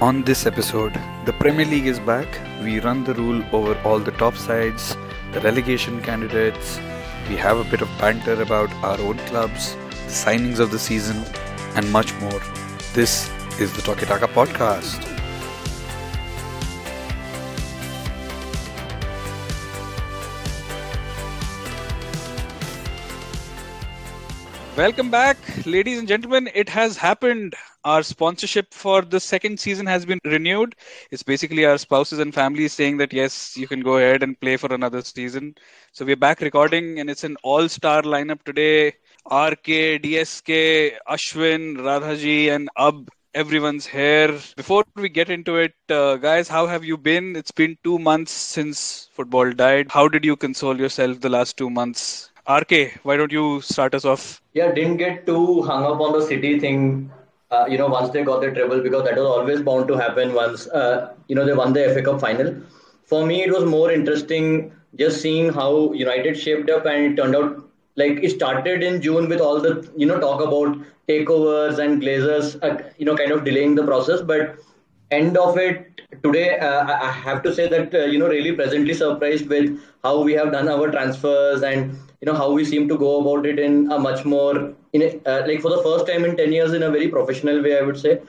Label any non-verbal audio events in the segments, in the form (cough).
On this episode, the Premier League is back. We run the rule over all the top sides, the relegation candidates. We have a bit of banter about our own clubs, the signings of the season, and much more. This is the Tokitaka podcast. Welcome back, ladies and gentlemen. It has happened. Our sponsorship for the second season has been renewed. It's basically our spouses and families saying that yes, you can go ahead and play for another season. So we're back recording, and it's an all-star lineup today. RK, DSK, Ashwin, Radhaji, and Ab. Everyone's here. Before we get into it, uh, guys, how have you been? It's been two months since football died. How did you console yourself the last two months? RK, why don't you start us off? Yeah, didn't get too hung up on the City thing. Uh, you know, once they got the treble, because that was always bound to happen. Once uh, you know they won the FA Cup final. For me, it was more interesting just seeing how United shaped up, and it turned out like it started in June with all the you know talk about takeovers and Glazers, uh, you know, kind of delaying the process, but end of it today uh, i have to say that uh, you know really pleasantly surprised with how we have done our transfers and you know how we seem to go about it in a much more in a, uh, like for the first time in 10 years in a very professional way i would say.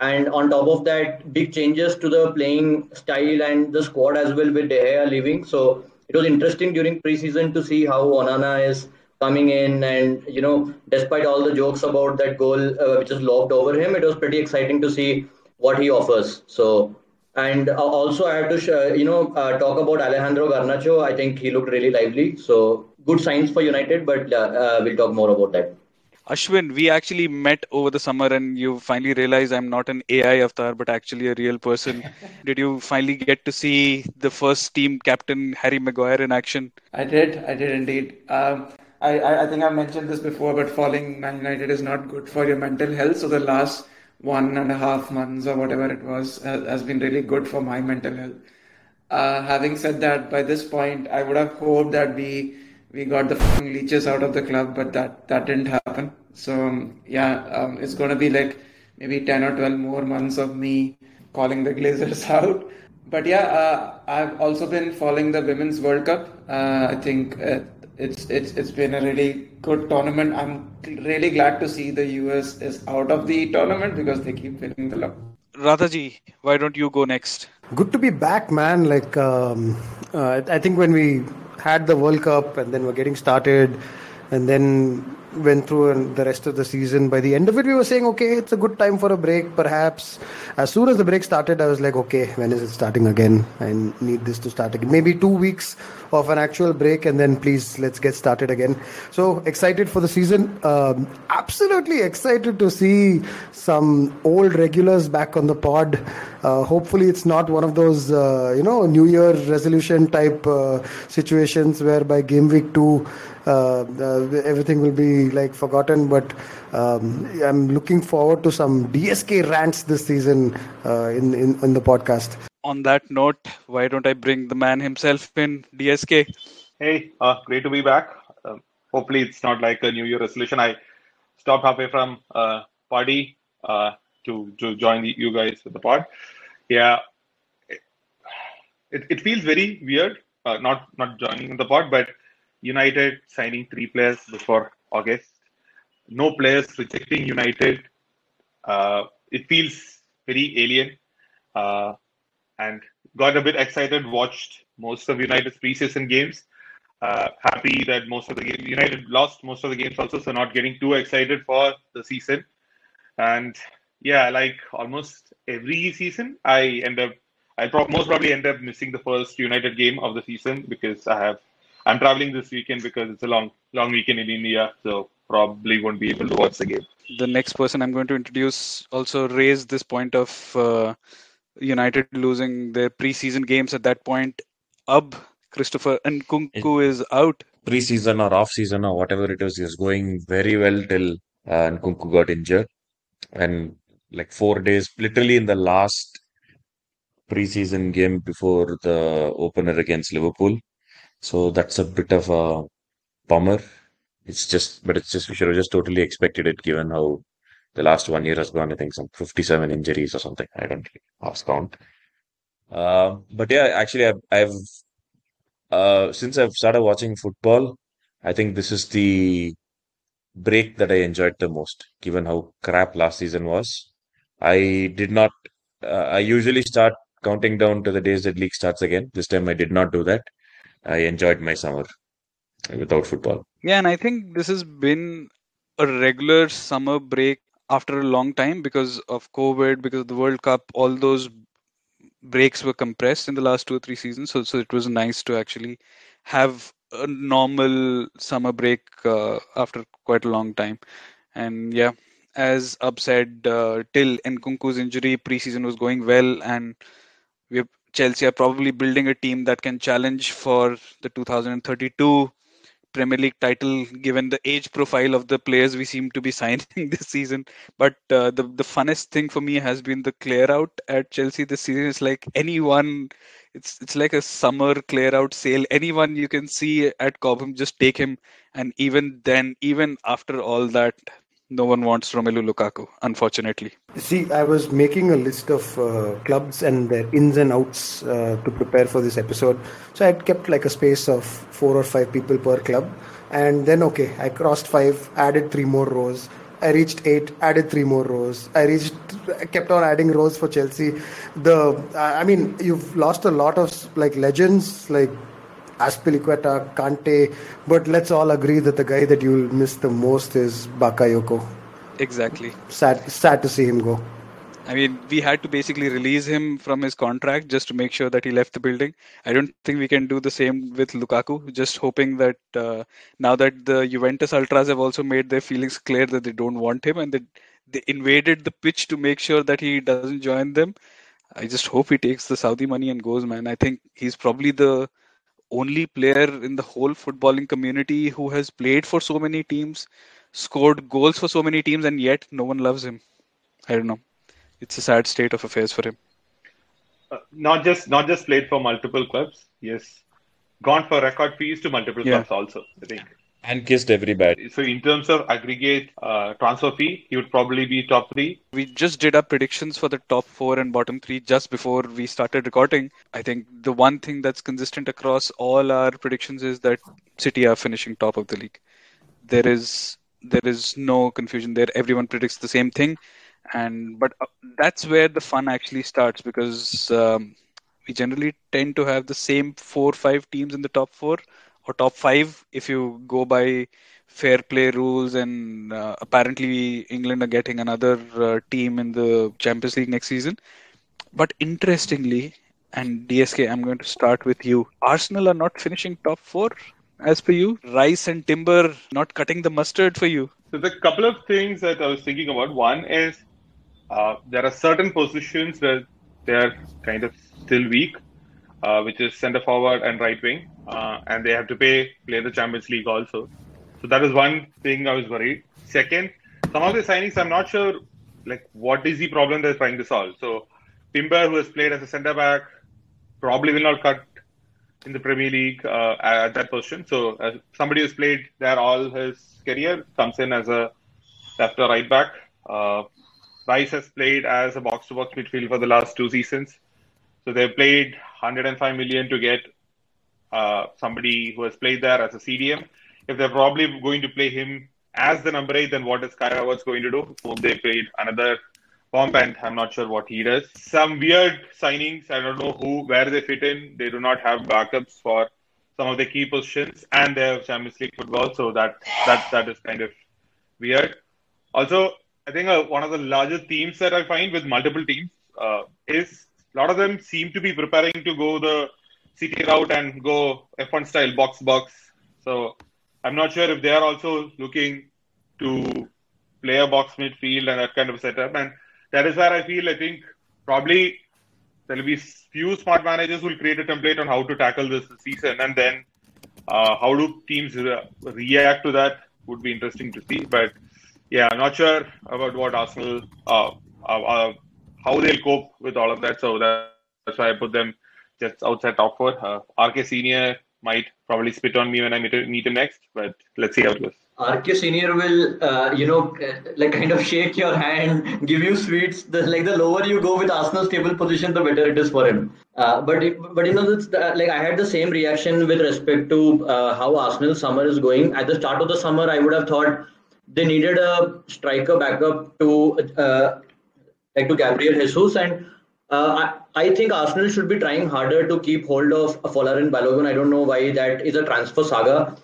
And on top of that big changes to the playing style and the squad as well with De Gea leaving. So it was interesting during preseason to see how Onana is coming in and you know despite all the jokes about that goal uh, which is lobbed over him it was pretty exciting to see what he offers. So and also I have to sh- you know uh, talk about Alejandro Garnacho. I think he looked really lively. So good signs for United, but uh, we'll talk more about that. Ashwin, we actually met over the summer and you finally realized I'm not an AI avatar, but actually a real person. (laughs) did you finally get to see the first team captain, Harry Maguire, in action? I did. I did indeed. Um, I, I think I mentioned this before, but falling Man United is not good for your mental health. So the last one and a half months or whatever it was has been really good for my mental health. Uh, having said that, by this point, I would have hoped that we we got the leeches out of the club, but that that didn't happen. So um, yeah, um, it's going to be like maybe ten or twelve more months of me calling the Glazers (laughs) out. But yeah, uh, I've also been following the Women's World Cup. Uh, I think uh, it's it's it's been a really good tournament. I'm really glad to see the US is out of the tournament because they keep winning the luck. Radhaji, why don't you go next? Good to be back, man. Like um, uh, I think when we had the World Cup and then we're getting started and then went through and the rest of the season. By the end of it, we were saying, okay, it's a good time for a break, perhaps. As soon as the break started, I was like, okay, when is it starting again? I need this to start again. Maybe two weeks of an actual break, and then please let's get started again. So excited for the season. Um, absolutely excited to see some old regulars back on the pod. Uh, hopefully, it's not one of those, uh, you know, New Year resolution type uh, situations where by game week two, uh, uh, everything will be like forgotten. But um, I'm looking forward to some DSK rants this season uh, in, in in the podcast. On that note, why don't I bring the man himself in, DSK? Hey, uh, great to be back. Uh, hopefully, it's not like a New Year resolution. I stopped halfway from uh, party uh, to to join the, you guys with the pod. Yeah, it, it feels very weird. Uh, not not joining the pod, but United signing three players before August. No players rejecting United. Uh, it feels very alien. Uh, and got a bit excited, watched most of United's preseason games. Uh, happy that most of the games, United lost most of the games also, so not getting too excited for the season. And yeah, like almost every season, I end up, I pro- most probably end up missing the first United game of the season because I have I'm traveling this weekend because it's a long long weekend in India, so probably won't be able to watch the game. The next person I'm going to introduce also raised this point of uh, United losing their preseason games at that point. Ab Christopher and Nkunku is out. Preseason or off season or whatever it is was going very well till uh, Nkunku got injured, and like four days, literally in the last preseason game before the opener against Liverpool, so that's a bit of a bummer. It's just, but it's just we should have just totally expected it given how the last one year has gone, I think, some 57 injuries or something. I don't lost count. Uh, but yeah, actually, I've, I've uh, since I've started watching football, I think this is the break that I enjoyed the most, given how crap last season was. I did not. Uh, I usually start counting down to the days that league starts again. This time I did not do that. I enjoyed my summer without football. Yeah, and I think this has been a regular summer break after a long time because of COVID, because of the World Cup. All those breaks were compressed in the last two or three seasons, so so it was nice to actually have a normal summer break uh, after quite a long time. And yeah, as Ab said, uh, till Nkunku's injury, preseason was going well, and we Chelsea are probably building a team that can challenge for the 2032 Premier League title, given the age profile of the players we seem to be (laughs) signing this season. But uh, the the funnest thing for me has been the clear out at Chelsea this season. It's like anyone, it's it's like a summer clear out sale. Anyone you can see at Cobham, just take him. And even then, even after all that, no one wants Romelu Lukaku, unfortunately. See, I was making a list of uh, clubs and their ins and outs uh, to prepare for this episode. So I kept like a space of four or five people per club. And then, okay, I crossed five, added three more rows. I reached eight, added three more rows. I reached, I kept on adding rows for Chelsea. The, I mean, you've lost a lot of like legends, like Azpilicueta, Kante, but let's all agree that the guy that you'll miss the most is Bakayoko. Exactly. Sad, sad to see him go. I mean, we had to basically release him from his contract just to make sure that he left the building. I don't think we can do the same with Lukaku. Just hoping that uh, now that the Juventus Ultras have also made their feelings clear that they don't want him and that they invaded the pitch to make sure that he doesn't join them. I just hope he takes the Saudi money and goes, man. I think he's probably the only player in the whole footballing community who has played for so many teams, scored goals for so many teams, and yet no one loves him. I don't know. It's a sad state of affairs for him. Uh, not just not just played for multiple clubs. Yes, gone for record fees to multiple Yeah. clubs also. I think. And kissed every bat. So in terms of aggregate uh, transfer fee, he would probably be top three. We just did our predictions for the top four and bottom three just before we started recording. I think the one thing that's consistent across all our predictions is that City are finishing top of the league. There is there is no confusion there. Everyone predicts the same thing, and but uh, that's where the fun actually starts because um, we generally tend to have the same four five teams in the top four or top five if you go by fair play rules and uh, apparently England are getting another uh, team in the Champions League next season. But interestingly, and DSK, I'm going to start with you. Arsenal are not finishing top four as per you. Rice and Timber not cutting the mustard for you. So the couple of things that I was thinking about. One is uh, there are certain positions where they're kind of still weak, uh, which is centre forward and right wing, uh, and they have to pay play the Champions League also. So that is one thing I was worried. Second, some of the signings I'm not sure like what is the problem they're trying to solve. So Timber, who has played as a centre back, probably will not cut in the Premier League uh, at that position. So uh, somebody who's played there all his career comes in as a left or right back. Uh, Rice has played as a box-to-box midfield for the last two seasons. So they've played 105 million to get uh, somebody who has played there as a CDM. If they're probably going to play him as the number eight, then what is Kai Havertz going to do? Whom they paid another pump, and I'm not sure what he does. Some weird signings. I don't know who, where they fit in. They do not have backups for some of the key positions, and they have Champions League football, so that that that is kind of weird. Also, I think uh, one of the larger themes that I find with multiple teams uh, is a lot of them seem to be preparing to go the city route and go F1 style box box. So I'm not sure if they are also looking to play a box midfield and that kind of setup. And that is where I feel I think probably there will be few smart managers who will create a template on how to tackle this season, and then uh, how do teams re- react to that would be interesting to see. But yeah, I'm not sure about what Arsenal, uh, uh, uh, how they'll cope with all of that. So that, that's why I put them just outside top four. Uh, RK Senior might probably spit on me when I meet, meet him next, but let's see how it goes. RK Senior will, uh, you know, like kind of shake your hand, give you sweets. The, like the lower you go with Arsenal's table position, the better it is for him. Uh, but but you know, the, like I had the same reaction with respect to uh, how Arsenal summer is going. At the start of the summer, I would have thought they needed a striker backup to uh, like to Gabriel Jesus, and uh, I, I think Arsenal should be trying harder to keep hold of Folarin Balogun. I don't know why that is a transfer saga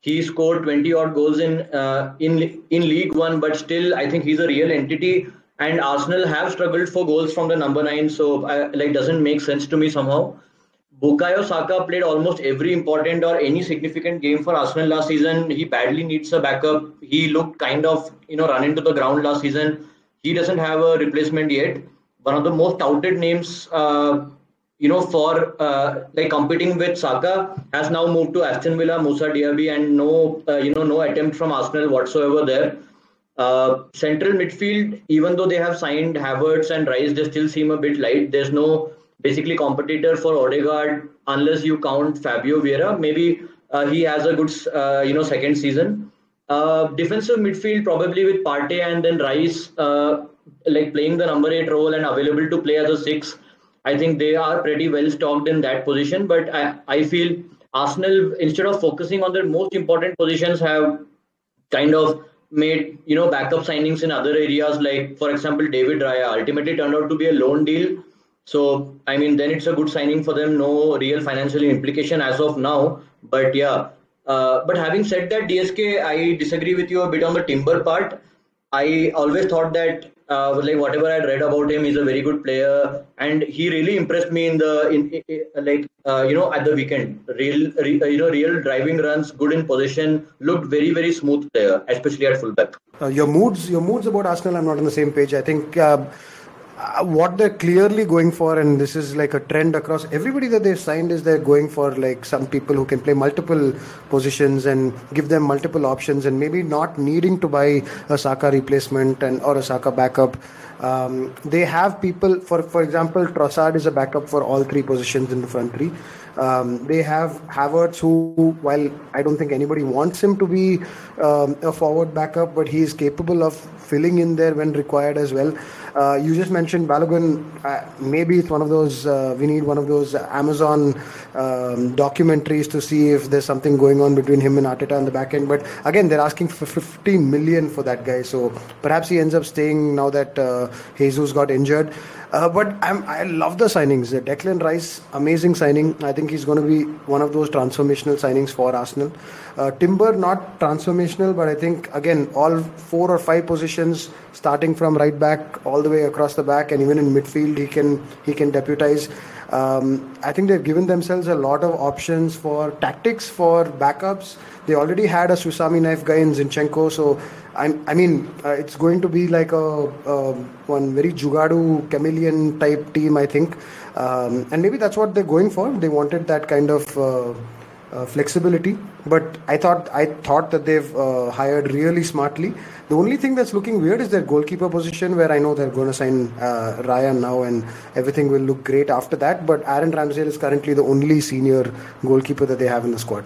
he scored 20 odd goals in uh, in in League One, but still, I think he's a real entity. And Arsenal have struggled for goals from the number nine, so uh, like doesn't make sense to me somehow. Bukayo Saka played almost every important or any significant game for Arsenal last season. He badly needs a backup. He looked kind of you know run into the ground last season. He doesn't have a replacement yet. One of the most touted names uh, you know, for uh, like competing with Saka, has now moved to Aston Villa, Moussa Diaby, and no, uh, you know, no attempt from Arsenal whatsoever there. Uh, central midfield, even though they have signed Havertz and Rice, they still seem a bit light. There's no basically competitor for Odegaard unless you count Fabio Vieira. Maybe uh, he has a good, uh, you know, second season. Uh, defensive midfield probably with Partey and then Rice, like playing the number eight role and available to play as a six I think they are pretty well stocked in that position. But I, I feel Arsenal, instead of focusing on their most important positions, have kind of made you know backup signings in other areas. Like for example, David Raya ultimately turned out to be a loan deal. So I mean, then it's a good signing for them. No real financial implication as of now. But yeah. Uh, but having said that, DSK, I disagree with you a bit on the timber part. I always thought that uh, like whatever I'd read about him, he's a very good player, and he really impressed me in the in, in like uh, you know at the weekend. Real, re, you know, real driving runs, good in position, looked very very smooth player, especially at fullback. Uh, your moods, your moods about Arsenal, I'm not on the same page. I think uh, what they're clearly going for, and this is like a trend across everybody that they've signed, is they're going for like some people who can play multiple positions and give them multiple options, and maybe not needing to buy a Saka replacement and or a Saka backup. Um, they have people, for for example, Trossard is a backup for all three positions in the front three. Um, they have Havertz, who, while I don't think anybody wants him to be um, a forward backup, but he is capable of filling in there when required as well. Uh, you just mentioned Balogun. Uh, maybe it's one of those. Uh, we need one of those Amazon um, documentaries to see if there's something going on between him and Arteta on the back end. But again, they're asking for 15 million for that guy. So perhaps he ends up staying now that uh, Jesus got injured. Uh, but I'm, i love the signings. Declan Rice, amazing signing. I think he's going to be one of those transformational signings for Arsenal. Uh, Timber, not transformational, but I think again all four or five positions, starting from right back all the way across the back, and even in midfield, he can he can deputize. Um, I think they've given themselves a lot of options for tactics for backups. They already had a Swiss Army knife guy in Zinchenko, so I, I mean, uh, it's going to be like a, a, one very Jugadu chameleon type team, I think, um, and maybe that's what they're going for. They wanted that kind of uh, uh, flexibility, but I thought I thought that they've uh, hired really smartly. The only thing that's looking weird is their goalkeeper position, where I know they're going to sign uh, Raya now, and everything will look great after that. But Aaron Ramsdale is currently the only senior goalkeeper that they have in the squad.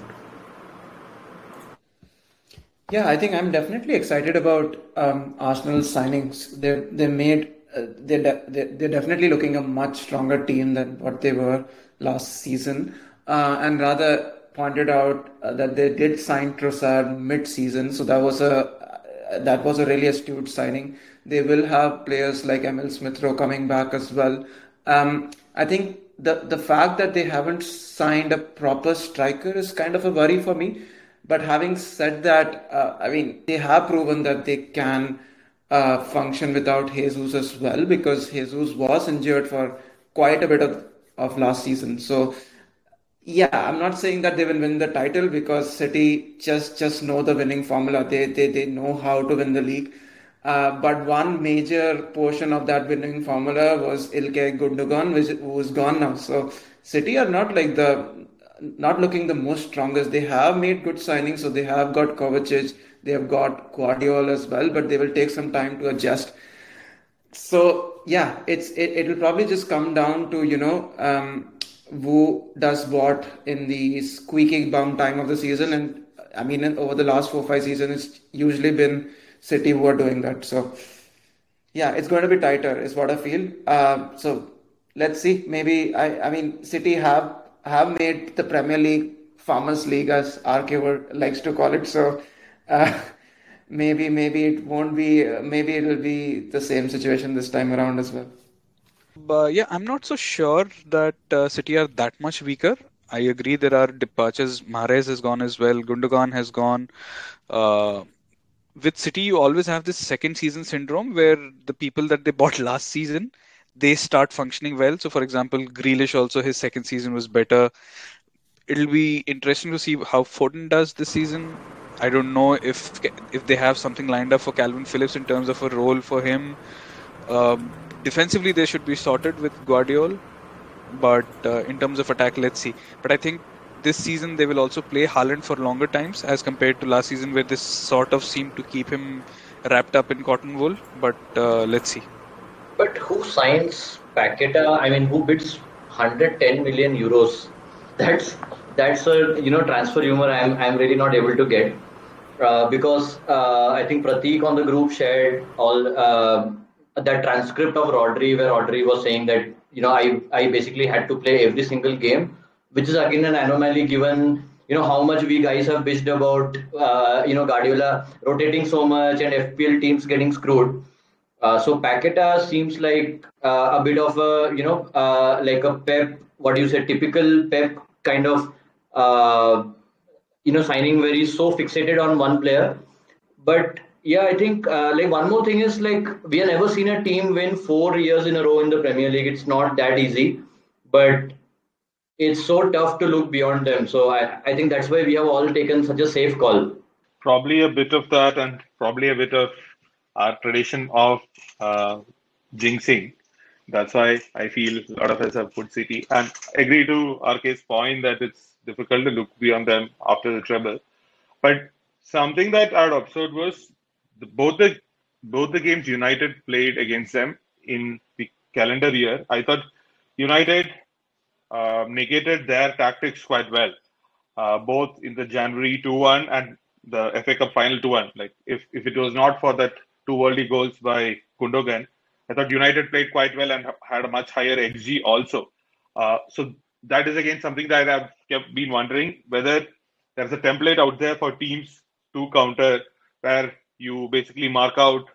Yeah, I think I'm definitely excited about um, Arsenal's signings. They they made uh, they're, de- they're definitely looking a much stronger team than what they were last season, uh, and rather pointed out uh, that they did sign Trossard mid-season, so that was a uh, that was a really astute signing. They will have players like Emile Smith Rowe coming back as well. Um, I think the the fact that they haven't signed a proper striker is kind of a worry for me but having said that, uh, I mean, they have proven that they can uh, function without Jesus as well because Jesus was injured for quite a bit of, of last season. So, yeah, I'm not saying that they will win the title because City just just know the winning formula. They they, they know how to win the league. Uh, but one major portion of that winning formula was Ilkay Gundogan, which who's gone now. So City are not like the not looking the most strongest. They have made good signings, so they have got Kovacic, they have got Gvardiol as well, but they will take some time to adjust. So yeah, it's it, it will probably just come down to you know um, who does what in the squeaky bum time of the season, and I mean, over the last four five seasons, it's usually been City who are doing that. So yeah, it's going to be tighter, is what I feel. Uh, so let's see. Maybe I, I mean, City have have made the Premier League Farmers League, as RK likes to call it. So uh, (laughs) maybe maybe it won't be. Maybe it will be the same situation this time around as well. But yeah, I'm not so sure that uh, City are that much weaker. I agree there are departures. Mahrez has gone as well. Gundogan has gone. Uh, with City, you always have this second season syndrome where the people that they bought (laughs) last season they start functioning well. So, for example, Grealish also his second season was better. It'll be interesting to see how Foden does this season. I don't know if if they have something lined up for Kalvin Phillips in terms of a role for him. Um, defensively, they should be sorted with Gvardiol, but uh, in terms of attack, let's see. But I think this season they will also play Haaland for longer times as compared to last season, where this sort of seemed to keep him wrapped up in cotton wool. But uh, let's see. But who signs Paqueta? I mean, who bids 110 million euros? (laughs) That's that's a you know transfer humor. I'm I'm really not able to get uh, because uh, I think Pratik on the group shared all uh, that transcript of Rodri where Rodri was saying that you know I I basically had to play every single game, which is again an anomaly given you know how much we guys have bitched about uh, you know Guardiola rotating so much and FPL teams getting screwed. Uh, so Paqueta seems like uh, a bit of a you know uh, like a Pep, what do you say, typical Pep kind of uh, you know signing where he's so fixated on one player. But yeah, I think uh, like one more thing is like we have never seen a team win four years in a row in the Premier League. It's not that easy, but it's so tough to look beyond them. So I, I think that's why we have all taken such a safe call. Probably a bit of that, and probably a bit of our tradition of uh, jinxing. That's why I feel a lot of us have put City and agree to RK's point that it's difficult to look beyond them after the treble. But something that I observed was the, both the both the games United played against them in the calendar year. I thought United uh, negated their tactics quite well, uh, both in the January 2-1 and the FA Cup final 2-1. Like if, if it was not for that two worldly goals by Gundogan. I thought United played quite well and had a much higher XG also. Uh, so that is again something that I've kept been wondering whether there's a template out there for teams to counter where you basically mark out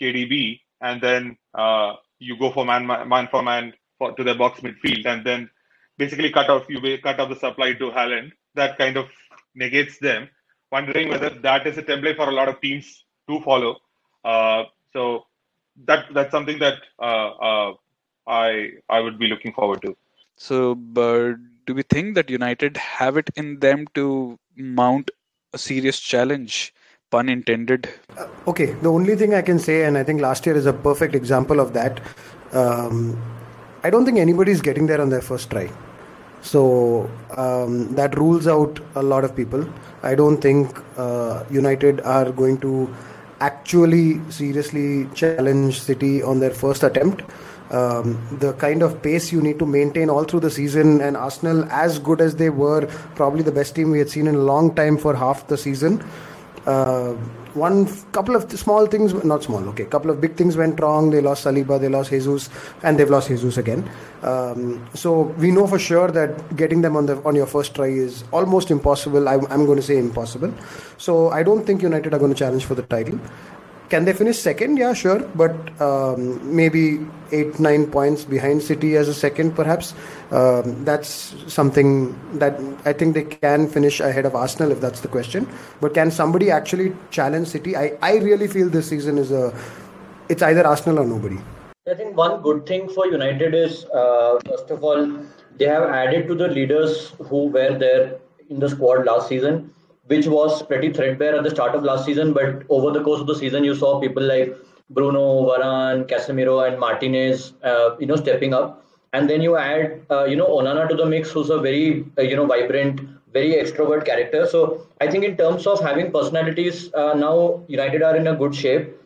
KDB and then uh, you go for man man for man for, to the box midfield and then basically cut off you cut off the supply to Haaland. That kind of negates them. Wondering whether that is a template for a lot of teams to follow. Uh, so that that's something that uh, uh, I I would be looking forward to. So, but do we think that United have it in them to mount a serious challenge? Pun intended. Uh, okay, the only thing I can say, and I think last year is a perfect example of that. Um, I don't think anybody's getting there on their first try. So um, that rules out a lot of people. I don't think uh, United are going to actually seriously challenge City on their first attempt. Um, the kind of pace you need to maintain all through the season, and Arsenal, as good as they were, probably the best team we had seen in a long time for half the season. Uh, one couple of small things, not small, okay, couple of big things went wrong. They lost Saliba, they lost Jesus, and they've lost Jesus again. Um, so we know for sure that getting them on the on your first try is almost impossible. I, I'm going to say impossible. So I don't think United are going to challenge for the title. Can they finish second? Yeah, sure, but um, maybe eight, nine points behind City as a second, perhaps. Um, that's something that I think they can finish ahead of Arsenal if that's the question. But can somebody actually challenge City? I, I really feel this season is a it's either Arsenal or nobody. I think one good thing for United is uh, first of all they have added to the leaders who were there in the squad last season which was pretty threadbare at the start of last season. But over the course of the season, you saw people like Bruno, Varane, Casemiro, and Martinez, uh, you know, stepping up. And then you add, uh, you know, Onana to the mix, who's a very, uh, you know, vibrant, very extrovert character. So I think in terms of having personalities, uh, now United are in a good shape.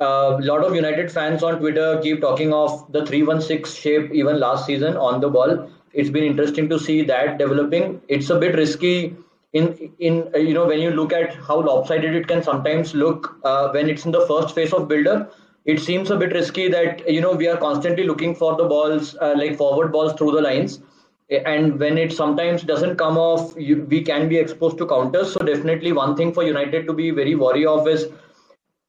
A lot of United fans on Twitter keep talking of the 316 shape even last season on the ball. It's been interesting to see that developing. It's a bit risky in in uh, you know when you look at how lopsided it can sometimes look uh, when it's in the first phase of build up it seems a bit risky that you know we are constantly looking for the balls uh, like forward balls through the lines. And when it sometimes doesn't come off you, we can be exposed to counters. So definitely one thing for united to be very wary of is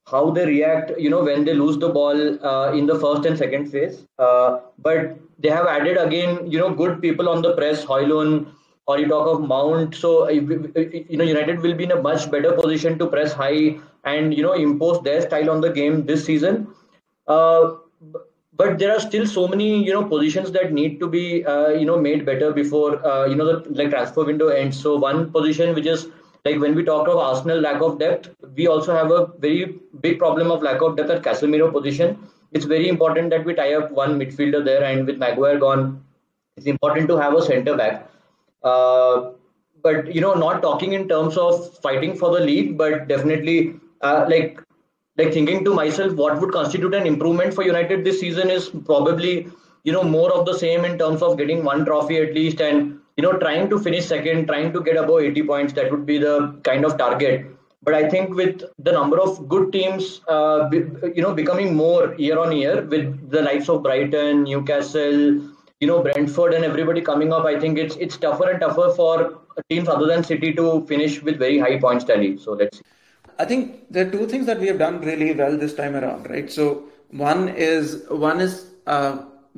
how they react you know when they lose the ball uh, in the first and second phase. Uh, but they have added again you know good people on the press Højlund or you talk of Mount so you know United will be in a much better position to press high and you know impose their style on the game this season uh, but there are still so many you know positions that need to be uh, you know made better before uh, you know the like transfer window ends so one position which is like when we talk of Arsenal lack of depth, we also have a very big problem of lack of depth at Casemiro position. It's very important that we tie up one midfielder there, and with Maguire gone, it's important to have a centre back. Uh, but you know, not talking in terms of fighting for the league, but definitely uh, like like thinking to myself, what would constitute an improvement for United this season is probably you know more of the same in terms of getting one trophy at least and you know, trying to finish second, trying to get above 80 points, that would be the kind of target. But I think with the number of good teams, uh, you know, becoming more year on year with the likes of Brighton, Newcastle, you know, Brentford, and everybody coming up, I think it's it's tougher and tougher for teams other than City to finish with very high points tally. So let's see. I think there are two things that we have done really well this time around, right? So one is one is uh,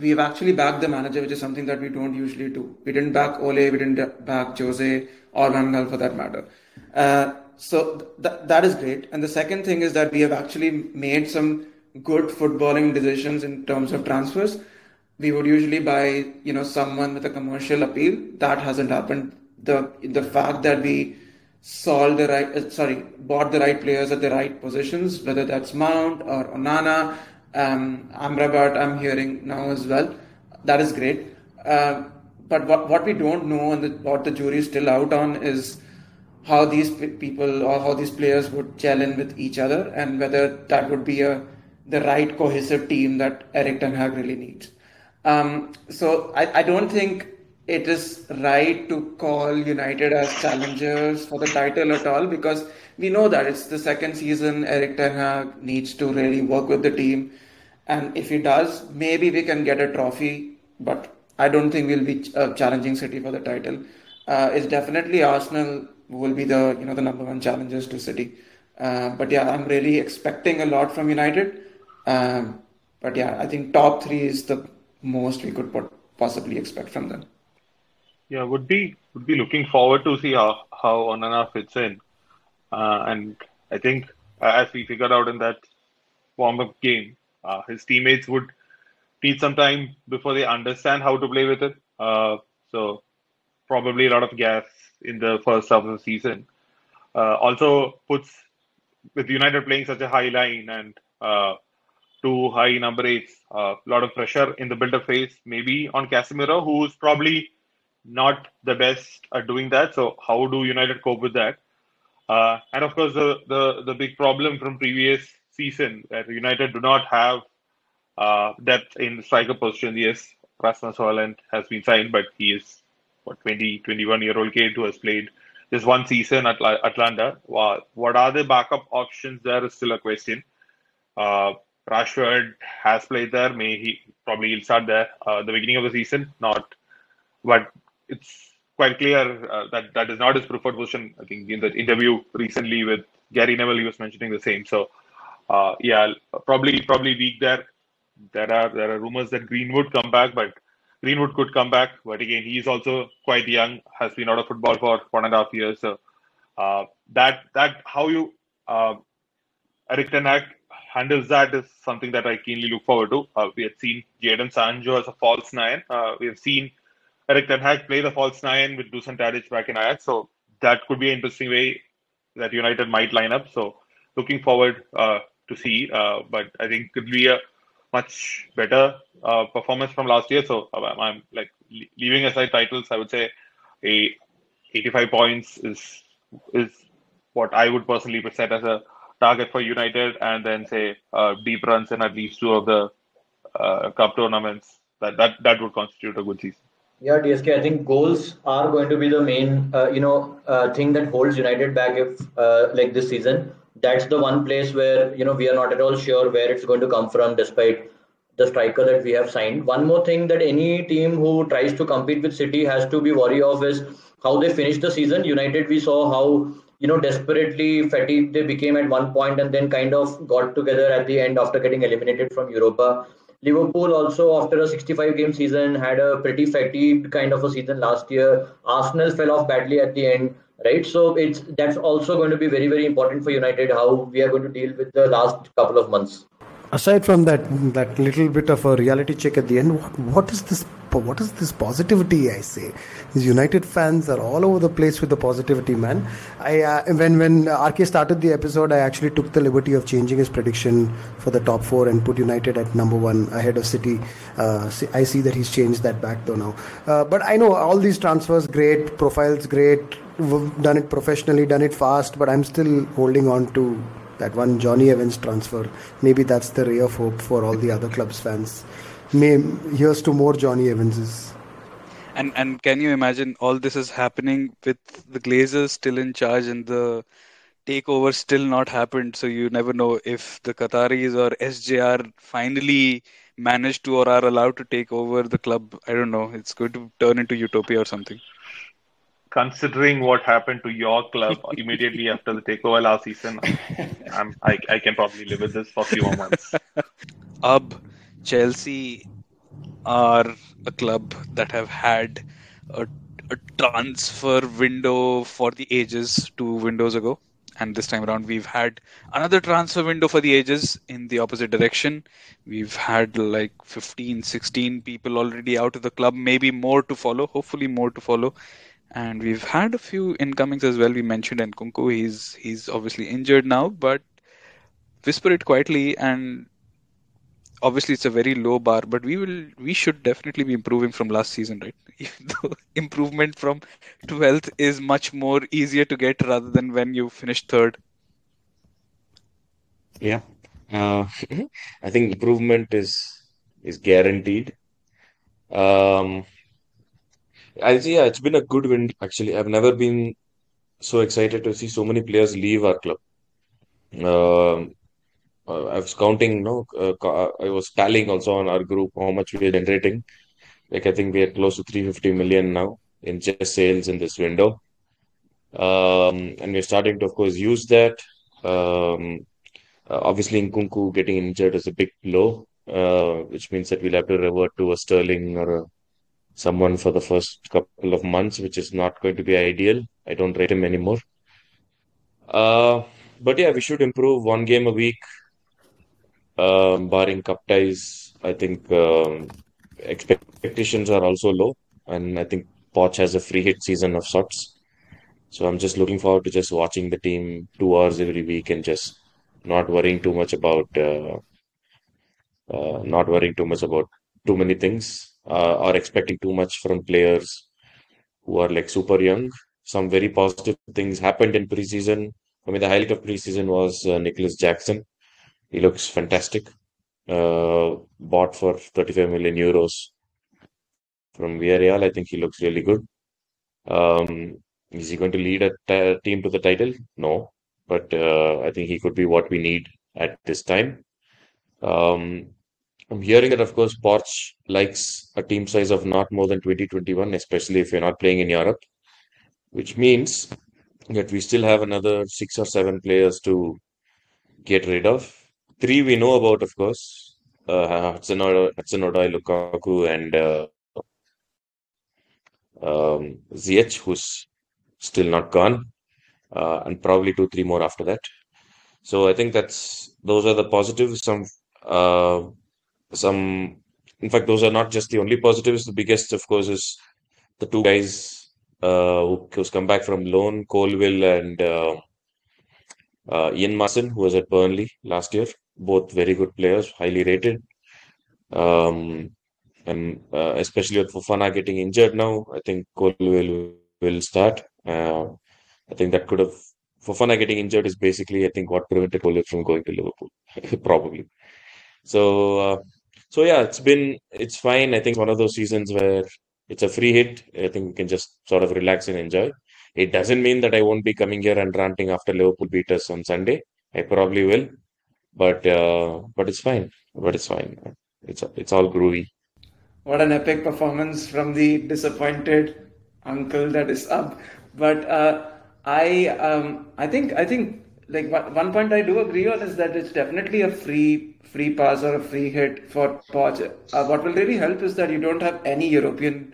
we have actually backed the manager, which is something that we don't usually do. We didn't back Ole, we didn't back Jose or Van Gaal for that matter. Uh, so th- that is great. And the second thing is that we have actually made some good footballing decisions in terms of transfers. We would usually buy, you know, someone with a commercial appeal. That hasn't happened. The the fact that we solved the right, uh, sorry, bought the right players at the right positions, whether that's Mount or Onana um, Amrabat, I'm hearing now as well. That is great. Uh, but what, what we don't know and the, what the jury is still out on is how these people or how these players would gel in with each other and whether that would be a the right cohesive team that Erik Ten Hag really needs. Um, so I, I don't think it is right to call United as challengers for the title at all because we know that it's the second season. Erik Ten Hag needs to really work with the team. And if he does, maybe we can get a trophy, but I don't think we'll be uh, challenging City for the title. Uh, it's definitely Arsenal will be the you know the number one challengers to City. Uh, but yeah, I'm really expecting a lot from United. Um, but yeah, I think top three is the most we could possibly expect from them. Yeah, would be would be looking forward to see how how Onana fits in, uh, and I think as we figured out in that warm up game, uh, his teammates would need some time before they understand how to play with it. Uh, so probably a lot of gas in the first half of the season. Uh, also puts with United playing such a high line and two high number eights, a uh, lot of pressure in the build-up phase, maybe on Casemiro, who's probably not the best at doing that. So how do United cope with that? Uh, and of course, the, the the big problem from previous season that United do not have uh, depth in striker position. Yes, Rasmus Højlund has been signed, but he is what 20, 21 year old kid who has played just one season at Atalanta. What are the backup options there is still a question. Uh, Rashford has played there. May he probably he'll start there uh, the beginning of the season. Not, but it's quite clear uh, that that is not his preferred position. I think in the interview recently with Gary Neville, he was mentioning the same. So uh, yeah, probably probably weak there. There are there are rumors that Greenwood come back, but Greenwood could come back. But again, he's also quite young, has been out of football for one and a half years. So uh, that that how you uh, Erik Ten Hag handles that is something that I keenly look forward to. Uh, we had seen Jadon Sancho as a false nine. Uh, we have seen Erik Ten Hag play the false nine with Dusan Tadic back in Ajax. So that could be an interesting way that United might line up. So looking forward uh, to see. Uh, but I think it will be a much better uh, performance from last year. So uh, I'm like leaving aside titles. I would say a 85 points is is what I would personally set as a target for United, and then say uh, deep runs in at least two of the uh, cup tournaments. That that that would constitute a good season. Yeah, DSK. I think goals are going to be the main, uh, you know, uh, thing that holds United back if, uh, like this season. That's the one place where you know we are not at all sure where it's going to come from, despite the striker that we have signed. One more thing that any team who tries to compete with City has to be worried of is how they finish the season. United, we saw how you know desperately fatigued they became at one point, and then kind of got together at the end after getting eliminated from Europa Liverpool also, after a 65 game season, had a pretty fatigued kind of a season last year. Arsenal fell off badly at the end, right? So it's that's also going to be very very important for United how we are going to deal with the last couple of months aside from that that little bit of a reality check at the end what, what is this what is this positivity i say? These united fans are all over the place with the positivity man. I uh, when when rk started the episode i actually took the liberty of changing his prediction for the top 4 and put united at number 1 ahead of city. Uh, i see that he's changed that back though now. Uh, but i know all these transfers great profiles great done it professionally done it fast but i'm still holding on to that one Jonny Evans transfer. Maybe that's the ray of hope for all the other clubs fans. May, here's to more Jonny Evanses. And and can you imagine all this is happening with the Glazers still in charge and the takeover still not happened? So you never know if the Qataris or SJR finally manage to or are allowed to take over the club. I don't know. It's going to turn into utopia or something considering what happened to your club (laughs) immediately after the takeover last season, I'm, I, I can probably live with this for a few more months. (laughs) Ab, Chelsea are a club that have had a, a transfer window for the ages two windows ago. And this time around, we've had another transfer window for the ages in the opposite direction. We've had like 15, 16 people already out of the club, maybe more to follow, hopefully, more to follow and we've had a few incomings as well. We mentioned Nkunku. He's he's obviously injured now, but whisper it quietly and obviously it's a very low bar, but we will we should definitely be improving from last season, right? (laughs) Improvement from 12th is much more easier to get rather than when you finish third. Yeah, uh, (laughs) I think improvement is is guaranteed. Um, I see. Yeah, it's been a good win. Actually, I've never been so excited to see so many players leave our club. Um, uh, I was counting, no, uh, I was tallying also on our group how much we are generating. Like I think we are close to 350 million now in just sales in this window. Um, and we're starting to, of course, use that. Um, uh, obviously, Nkunku getting injured is a big blow, uh, which means that we'll have to revert to a Sterling or a someone for the first couple of months, which is not going to be ideal. I don't rate him anymore. Uh, but yeah, we should improve one game a week, um, barring cup ties. I think um, expectations are also low, and I think Poch has a free hit season of sorts. So I'm just looking forward to just watching the team two hours every week and just not worrying too much about uh, uh, not worrying too much about too many things uh, are expecting too much from players who are like super young. Some very positive things happened in preseason. I mean, the highlight of preseason was uh, Nicolas Jackson. He looks fantastic. Uh, bought for 35 million euros from Villarreal. I think he looks really good. Um, is he going to lead a t- team to the title? No, but uh, I think he could be what we need at this time. Um, I'm hearing that, of course, Poch likes a team size of not more than 2021, especially if you're not playing in Europe, which means that we still have another six or seven players to get rid of. Three we know about, of course uh, Hudson Hudson Odoi, Lukaku, and uh, um, Ziyech, who's still not gone, uh, and probably two, three more after that. So I think that's those are the positives. Some uh, some in fact those are not just the only positives. The biggest of course is the two guys uh, who, who's come back from loan colwill and uh, uh, ian Maatsen who was at burnley last year. Both very good players highly rated. Um, and uh, especially with Fofana getting injured now i think colwill will start. Uh, i think that could have Fofana getting injured is basically, I think, what prevented Colwill from going to Liverpool, (laughs) probably. So, uh, so yeah, it's been it's fine. I think one of those seasons where it's a free hit. I think we can just sort of relax and enjoy. It doesn't mean that I won't be coming here and ranting after Liverpool beat us on Sunday. I probably will, but uh, but it's fine. But it's fine. It's it's all groovy. What an epic performance from the disappointed uncle that is up. But uh, I um, I think I think like one point I do agree on is that it's definitely a free free pass or a free hit for Poch. Uh, what will really help is that you don't have any European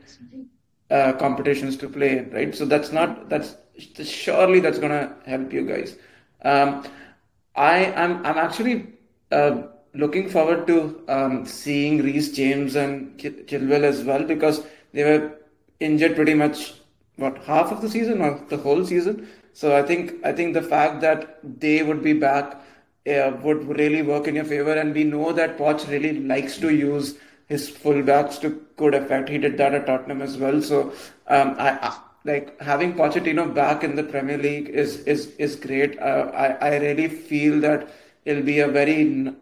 uh, competitions to play in, right? So that's not that's surely that's gonna help you guys. Um, I am I'm actually uh, looking forward to um, seeing Reece James and Chilwell as well because they were injured pretty much what half of the season or the whole season. So I think I think the fact that they would be back uh, would really work in your favor, and we know that Poch really likes to use his fullbacks to good effect. He did that at Tottenham as well. So um, I, I, like having Pochettino back in the Premier League is is is great. Uh, I I really feel that it'll be a very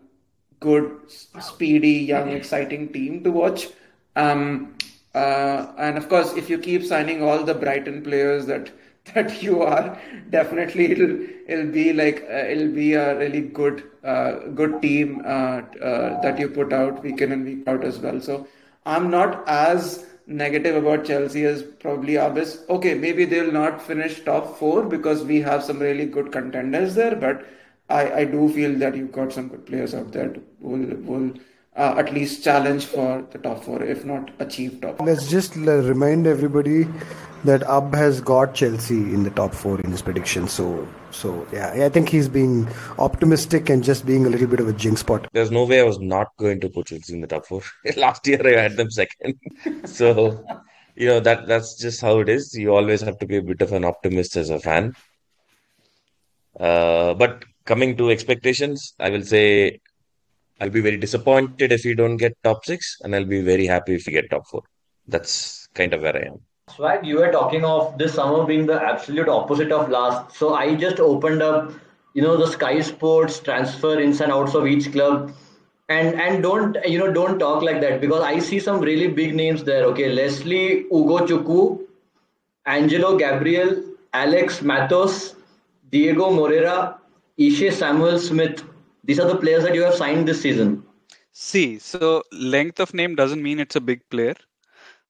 good, speedy, young, exciting team to watch. Um, uh, and of course, if you keep signing all the Brighton players that that you are, definitely it'll it'll be like uh, it'll be a really good uh, good team uh, uh, that you put out week in and week out as well. So I'm not as negative about Chelsea as probably Abyss. Okay, maybe they'll not finish top four because we have some really good contenders there, but I, I do feel that you've got some good players out there who will uh, at least challenge for the top four, if not achieve top. Let's just remind everybody that Ab has got Chelsea in the top four in his prediction. So, so yeah, I think he's being optimistic and just being a little bit of a jinx spot. There's no way I was not going to put Chelsea in the top four. (laughs) Last year I had them second, (laughs) so you know that that's just how it is. You always have to be a bit of an optimist as a fan. Uh, but coming to expectations, I will say I'll be very disappointed if we don't get top six, and I'll be very happy if we get top four. That's kind of where I am. Swag, you were talking of this summer being the absolute opposite of last. So I just opened up, you know, the Sky Sports transfer ins and outs of each club. And and don't you know don't talk like that because I see some really big names there. Okay, Lesley Ugochukwu, Angelo Gabriel, Alex Matos, Diego Moreira, Ishe Samuel Smith. These are the players that you have signed this season. See, so length of name doesn't mean it's a big player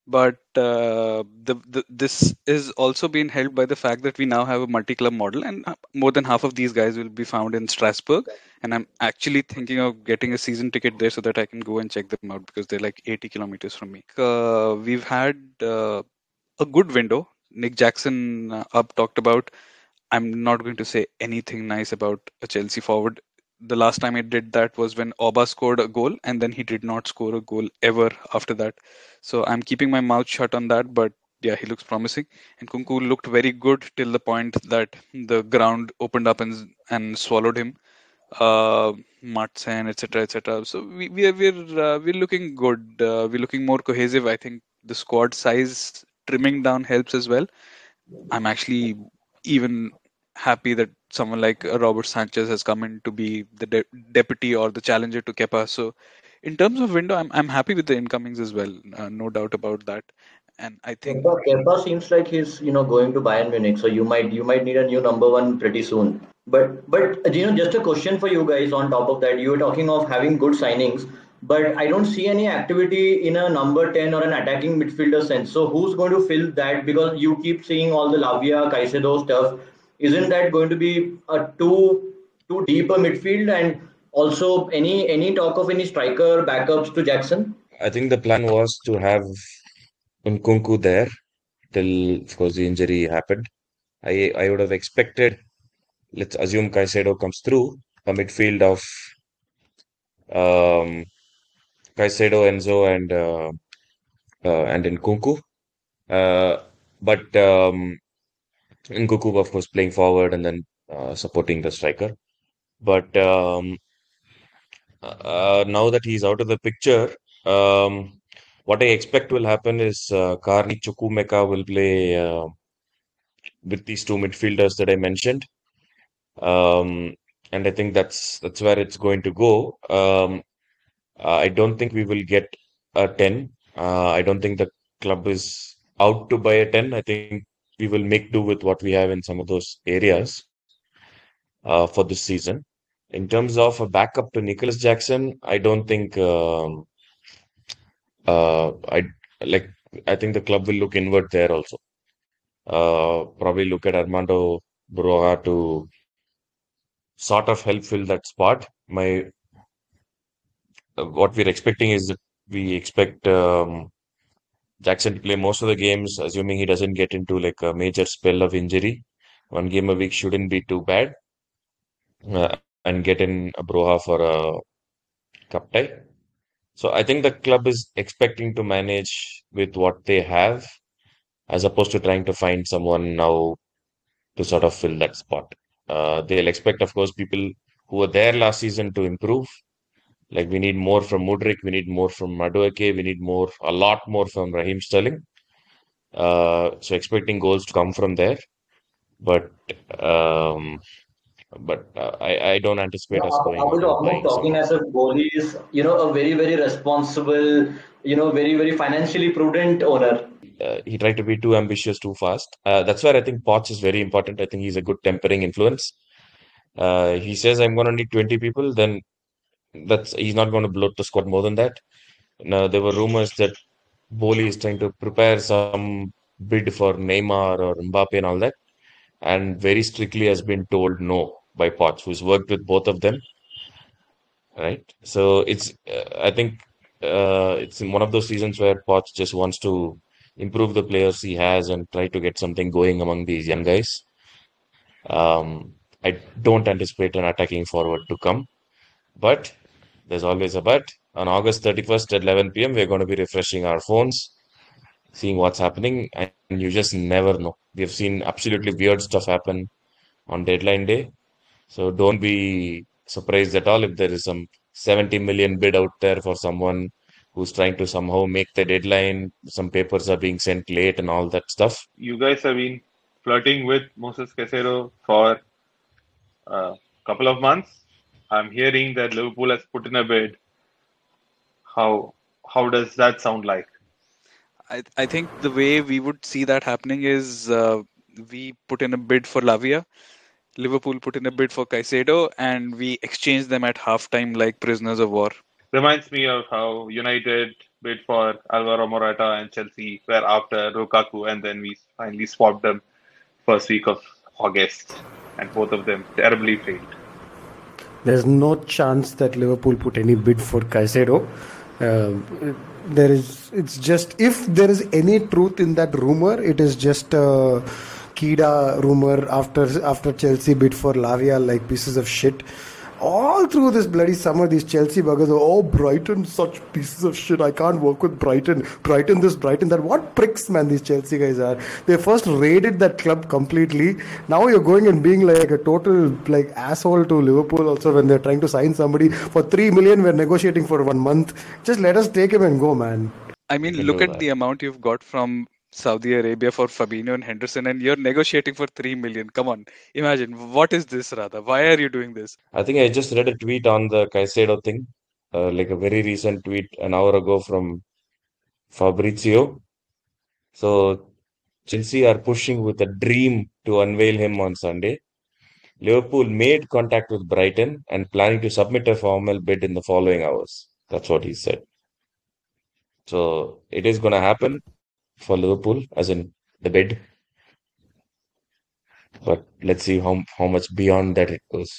but uh, the, the, this is also being helped by the fact that we now have a multi-club model and uh, more than half of these guys will be found in strasbourg. And i'm actually thinking of getting a season ticket there so that i can go and check them out because they're like 80 kilometers from me. Uh, we've had uh, a good window. Nick jackson uh, up talked about i'm not going to say anything nice about a chelsea forward the last time he did that was when Auba scored a goal, and then he did not score a goal ever after that. So I'm keeping my mouth shut on that, but yeah, he looks promising. And Nkunku looked very good till the point that the ground opened up and and swallowed him. Uh, Maatsen, etc., etc. So we we are we're uh, we're looking good. Uh, we're looking more cohesive. I think the squad size trimming down helps as well. I'm actually even happy that someone like uh, Robert Sanchez has come in to be the de- deputy or the challenger to Kepa. So, in terms of window, I'm I'm happy with the incomings as well. Uh, no doubt about that. And I think Kepa, Kepa seems like he's you know going to Bayern Munich, so you might you might need a new number one pretty soon. But but you know just a question for you guys on top of that, you were talking of having good signings. But I don't see any activity in a number 10 or an attacking midfielder sense. So who's going to fill that? Because you keep seeing all the Lavia, Caicedo stuff isn't that going to be a too too deep a midfield and also any any talk of any striker backups to Jackson? I think the plan was to have Nkunku there till of course the injury happened. I I would have expected let's assume Caicedo comes through a midfield of um Caicedo, Enzo and uh, uh, and Nkunku. Uh, but um, Nkunku, of course, playing forward and then uh, supporting the striker. But um, uh, now that he's out of the picture, um, what I expect will happen is uh, Carney Chukwuemeka will play uh, with these two midfielders that I mentioned. Um, and I think that's that's where it's going to go. Um, I don't think we will get a 10. Uh, I don't think the club is out to buy a 10. I think we will make do with what we have in some of those areas uh, for this season. In terms of a backup to Nicholas Jackson, I don't think um, uh, I like. I think the club will look inward there also. Uh, probably look at Armando Broja to sort of help fill that spot. My uh, what we're expecting is that we expect um, Jackson to play most of the games, assuming he doesn't get into like a major spell of injury. One game a week shouldn't be too bad. Uh, and get in a Broja for a cup tie. So I think the club is expecting to manage with what they have, as opposed to trying to find someone now to sort of fill that spot. Uh, they'll expect, of course, people who were there last season to improve. Like we need more from Mudryk, we need more from Madueke, we need more, a lot more from Raheem Sterling. Uh, so expecting goals to come from there, but um, but uh, I, I don't anticipate us going. I was out and almost buying talking someone. as a goalie is, you know, a very, very responsible, you know, very, very financially prudent owner. uh, he tried to be too ambitious too fast. Uh, that's where I think Poch is very important. I think he's a good tempering influence. Uh, he says, I'm going to need 20 people, then that's he's not going to bloat the squad more than that. Now, there were rumors that Boehly is trying to prepare some bid for Neymar or Mbappe and all that, and very strictly has been told no by Poch, who's worked with both of them. Right? So it's, uh, I think uh, it's one of those seasons where Poch just wants to improve the players he has and try to get something going among these young guys. Um, I don't anticipate an attacking forward to come, but there's always a but. On August 31st at 11 p.m., we're going to be refreshing our phones, seeing what's happening, and you just never know. We've seen absolutely weird stuff happen on deadline day, so don't be surprised at all if there is some 70 million bid out there for someone who's trying to somehow make the deadline. Some papers are being sent late and all that stuff. You guys have been flirting with Moses Caicedo for a couple of months. I'm hearing that Liverpool has put in a bid. How how does that sound like? I, I think the way we would see that happening is uh, we put in a bid for Lavia, Liverpool put in a bid for Caicedo, and we exchange them at halftime like prisoners of war. Reminds me of how United bid for Alvaro Morata and Chelsea were after Lukaku, and then we finally swapped them first week of August, and both of them terribly failed. There's no chance that Liverpool put any bid for Caicedo. Uh, there is. It's just if there is any truth in that rumor, it is just a Kida rumor after after Chelsea bid for Lavia like pieces of shit. All through this bloody summer, these Chelsea buggers are, oh, Brighton, such pieces of shit. I can't work with Brighton. Brighton this, Brighton that. What pricks, man, these Chelsea guys are. They first raided that club completely. Now you're going and being like a total like asshole to Liverpool also when they're trying to sign somebody for three million. We're negotiating for one month. Just let us take him and go, man. I mean, Can look at that. the amount you've got from Saudi Arabia for Fabinho and Henderson, and you're negotiating for three million. Come on, imagine what is this, rather? Why are you doing this? I think I just read a tweet on the Caicedo thing, uh, like a very recent tweet an hour ago from Fabrizio. So Chelsea are pushing with a dream to unveil him on Sunday. Liverpool made contact with Brighton and planning to submit a formal bid in the following hours. That's what he said. So it is going to happen for Liverpool, as in the bid. But let's see how how much beyond that it goes.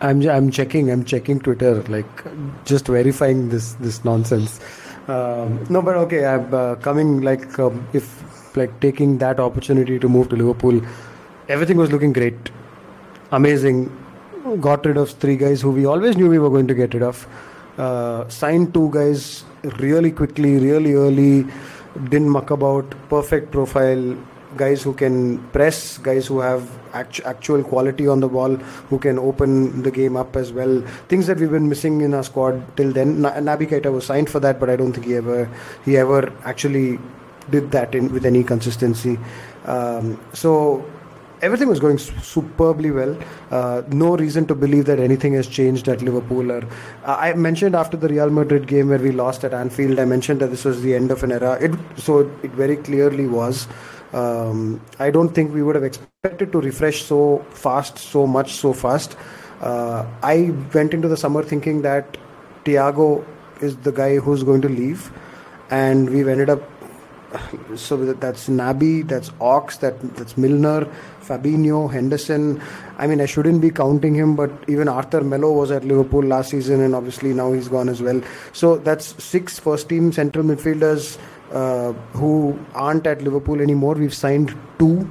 I'm I'm checking I'm checking Twitter like just verifying this this nonsense. Um, no, but okay. I'm uh, coming like um, if like taking that opportunity to move to Liverpool. Everything was looking great, amazing. Got rid of three guys who we always knew we were going to get rid of. Uh, signed two guys really quickly, really early. Didn't muck about. Perfect profile guys who can press, guys who have actu- actual quality on the ball, who can open the game up as well. Things that we've been missing in our squad till then. Na- Naby Keita was signed for that, but I don't think he ever he ever actually did that in, with any consistency. Um, so everything was going superbly well. Uh, no reason to believe that anything has changed at Liverpool. Or uh, I mentioned after the Real Madrid game where we lost at Anfield, I mentioned that this was the end of an era. It, so it very clearly was. Um, I don't think we would have expected to refresh so fast, so much, so fast. Uh, I went into the summer thinking that Thiago is the guy who's going to leave, and we've ended up. So that's Naby, that's Ox, that that's Milner, Fabinho, Henderson. I mean, I shouldn't be counting him, but even Arthur Melo was at Liverpool last season, and obviously now he's gone as well. So that's six first team central midfielders uh, who aren't at Liverpool anymore. We've signed two.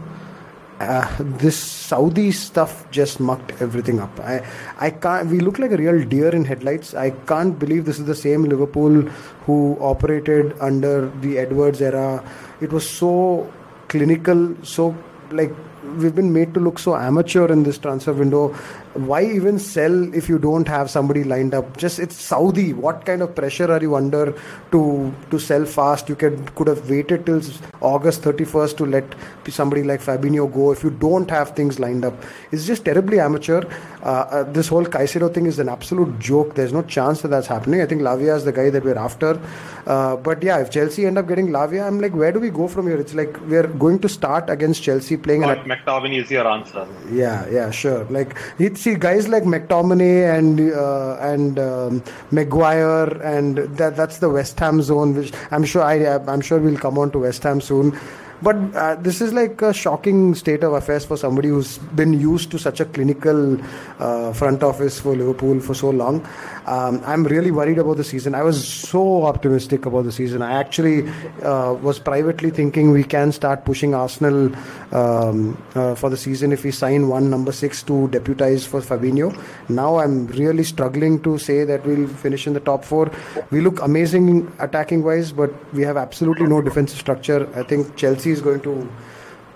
Uh, this Saudi stuff just mucked everything up. I, I can't. We look like a real deer in headlights. I can't believe this is the same Liverpool who operated under the Edwards era. It was so clinical, so like we've been made to look so amateur in this transfer window. Why even sell if you don't have somebody lined up? Just it's Saudi. What kind of pressure are you under to to sell fast? You could could have waited till August 31st to let somebody like Fabinho go if you don't have things lined up. It's just terribly amateur. Uh, uh, this whole Caicedo thing is an absolute joke. There's no chance that that's happening. I think Lavia is the guy that we're after. Uh, but yeah, if Chelsea end up getting Lavia, I'm like, where do we go from here? It's like we're going to start against Chelsea playing. Scott McTominay is your answer. Yeah, yeah, sure. Like it's see guys like McTominay and uh, and um, Maguire and that that's the West Ham zone, which I'm sure I I'm sure we'll come on to West Ham soon. But uh, this is like a shocking state of affairs for somebody who's been used to such a clinical uh, front office for Liverpool for so long. Um, I'm really worried about the season. I was so optimistic about the season. I actually uh, was privately thinking we can start pushing Arsenal um, uh, for the season if we sign one number six to deputize for Fabinho. Now I'm really struggling to say that we'll finish in the top four. We look amazing attacking wise, but we have absolutely no defensive structure. I think Chelsea is going to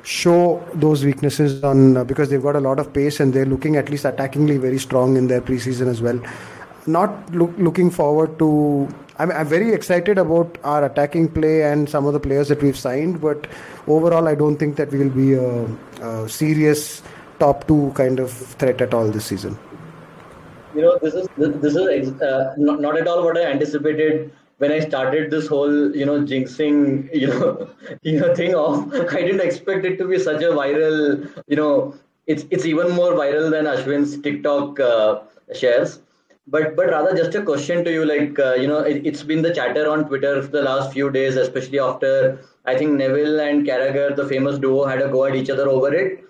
show those weaknesses on uh, because they've got a lot of pace and they're looking at least attackingly very strong in their preseason as well. Not look, looking forward to. I'm, I'm very excited about our attacking play and some of the players that we've signed, but overall, I don't think that we will be a, a serious top two kind of threat at all this season. You know, this is this is uh, not, not at all what I anticipated when I started this whole, you know, jinxing, (laughs) you know, you know, thing off, (laughs) I didn't expect it to be such a viral, you know, it's it's even more viral than Ashwin's TikTok uh, shares. But but rather just a question to you, like uh, you know, it, has been the chatter on Twitter for the last few days, especially after I think Neville and Carragher, the famous duo, had a go at each other over it.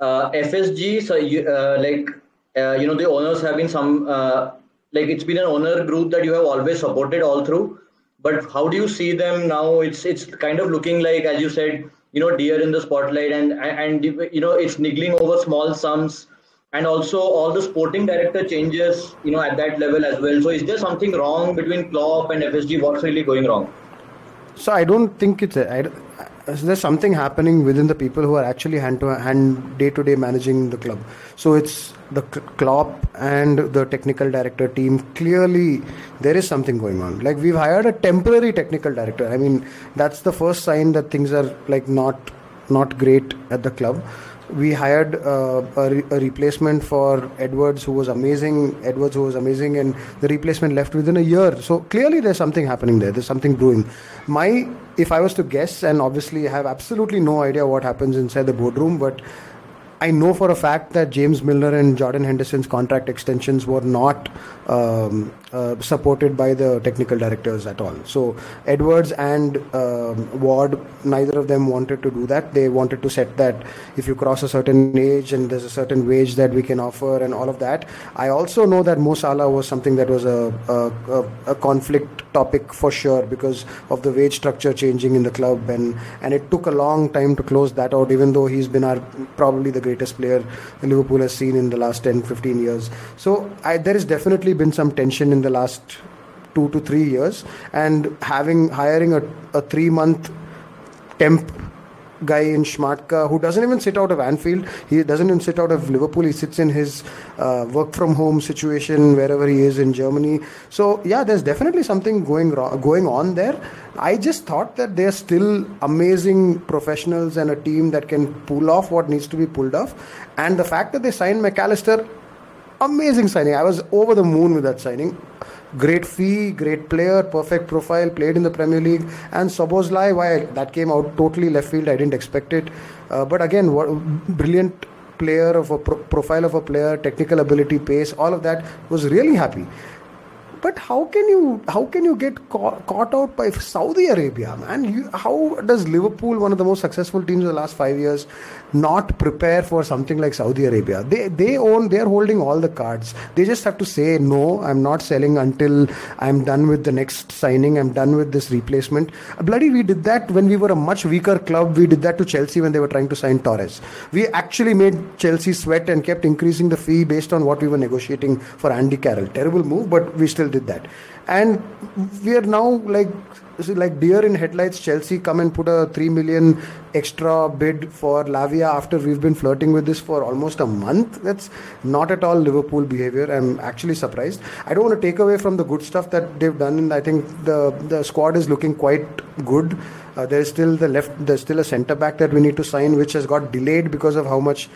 Uh, FSG, so you, uh, like uh, you know, the owners have been some uh, like it's been an owner group that you have always supported all through. But how do you see them now? It's it's kind of looking like as you said you know deer in the spotlight and and you know it's niggling over small sums and also all the sporting director changes you know at that level as well so is there something wrong between Klopp and FSG what's really going wrong so I don't think it's a, I, there's something happening within the people who are actually hand to hand day to day managing the club. So it's the Klopp and the technical director team. Clearly, there is something going on. Like we've hired a temporary technical director. I mean, that's the first sign that things are like not not great at the club we hired uh, a, re- a, replacement for Edwards, who was amazing. Edwards, who was amazing, and the replacement left within a year. So clearly, there's something happening there. There's something brewing. My, if I was to guess, and obviously I have absolutely no idea what happens inside the boardroom, but I know for a fact that James Milner and Jordan Henderson's contract extensions were not um, uh, supported by the technical directors at all. So Edwards and um, Ward, neither of them wanted to do that. They wanted to set that if you cross a certain age and there's a certain wage that we can offer and all of that. I also know that Mo Salah was something that was a, a, a conflict topic for sure because of the wage structure changing in the club and and it took a long time to close that out even though he's been our probably the greatest player Liverpool has seen in the last 10 15 years so I, there has definitely been some tension in the last 2 to 3 years and having hiring a, a 3 month temp guy in Schmadtke who doesn't even sit out of Anfield. He doesn't even sit out of Liverpool. He sits in his uh, work from home situation wherever he is in Germany. So yeah, there's definitely something going wrong, going on there. I just thought that they're still amazing professionals and a team that can pull off what needs to be pulled off. And the fact that they signed Mac Allister, amazing signing. I was over the moon with that signing. Great fee, great player, perfect profile, played in the Premier League. And Szoboszlai, why that came out totally left field. I didn't expect it. Uh, but again, what brilliant player of a pro- profile of a player, technical ability, pace, all of that was really happy. But how can you how can you get caught, caught out by Saudi Arabia, man? You, how does Liverpool, one of the most successful teams in the last five years, not prepare for something like Saudi Arabia? They they own they're holding all the cards. They just have to say no. I'm not selling until I'm done with the next signing. I'm done with this replacement. Bloody, we did that when we were a much weaker club. We did that to Chelsea when they were trying to sign Torres. We actually made Chelsea sweat and kept increasing the fee based on what we were negotiating for Andy Carroll. Terrible move, but we still did that. And we are now like like deer in headlights. Chelsea come and put a three million extra bid for Lavia after we've been flirting with this for almost a month. That's not at all Liverpool behavior. I'm actually surprised. I don't want to take away from the good stuff that they've done. And I think the the squad is looking quite good. Uh, there's still the left. There's still a centre back that we need to sign, which has got delayed because of how much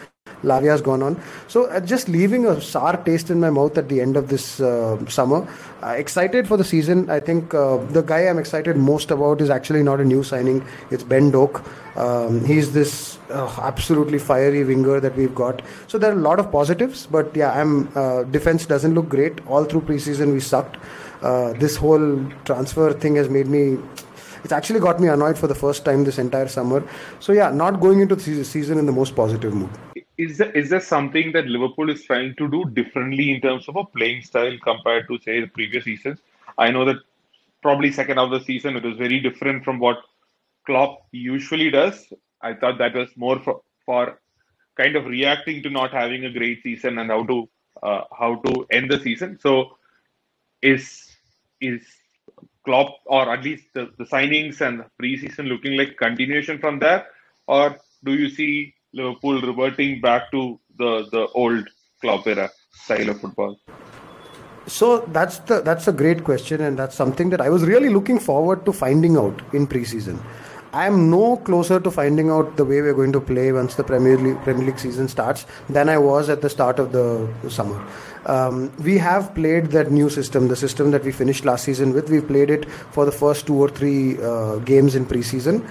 Lavia's gone on. So uh, just leaving a sour taste in my mouth at the end of this uh, summer. Uh, excited for the season. I think uh, the guy I'm excited most about is actually not a new signing. It's Ben Doak. Um, he's this uh, absolutely fiery winger that we've got. So there are a lot of positives, but yeah, I'm uh, defense doesn't look great. All through preseason we sucked. this whole transfer thing has made me it's actually got me annoyed for the first time this entire summer. So yeah, not going into the season in the most positive mood is there, is there something that Liverpool is trying to do differently in terms of a playing style compared to say the previous seasons? I know that probably second half of the season it was very different from what Klopp usually does. I thought that was more for, for kind of reacting to not having a great season and how to uh, how to end the season. So is is Klopp or at least the, the signings and preseason looking like continuation from there, or do you see Liverpool reverting back to the the old Klopp era style of football? So that's the that's a great question, and that's something that I was really looking forward to finding out in preseason. I am no closer to finding out the way we're going to play once the Premier League, Premier League season starts than I was at the start of the summer. Um, we have played that new system, the system that we finished last season with. We played it for the first two or three uh, games in preseason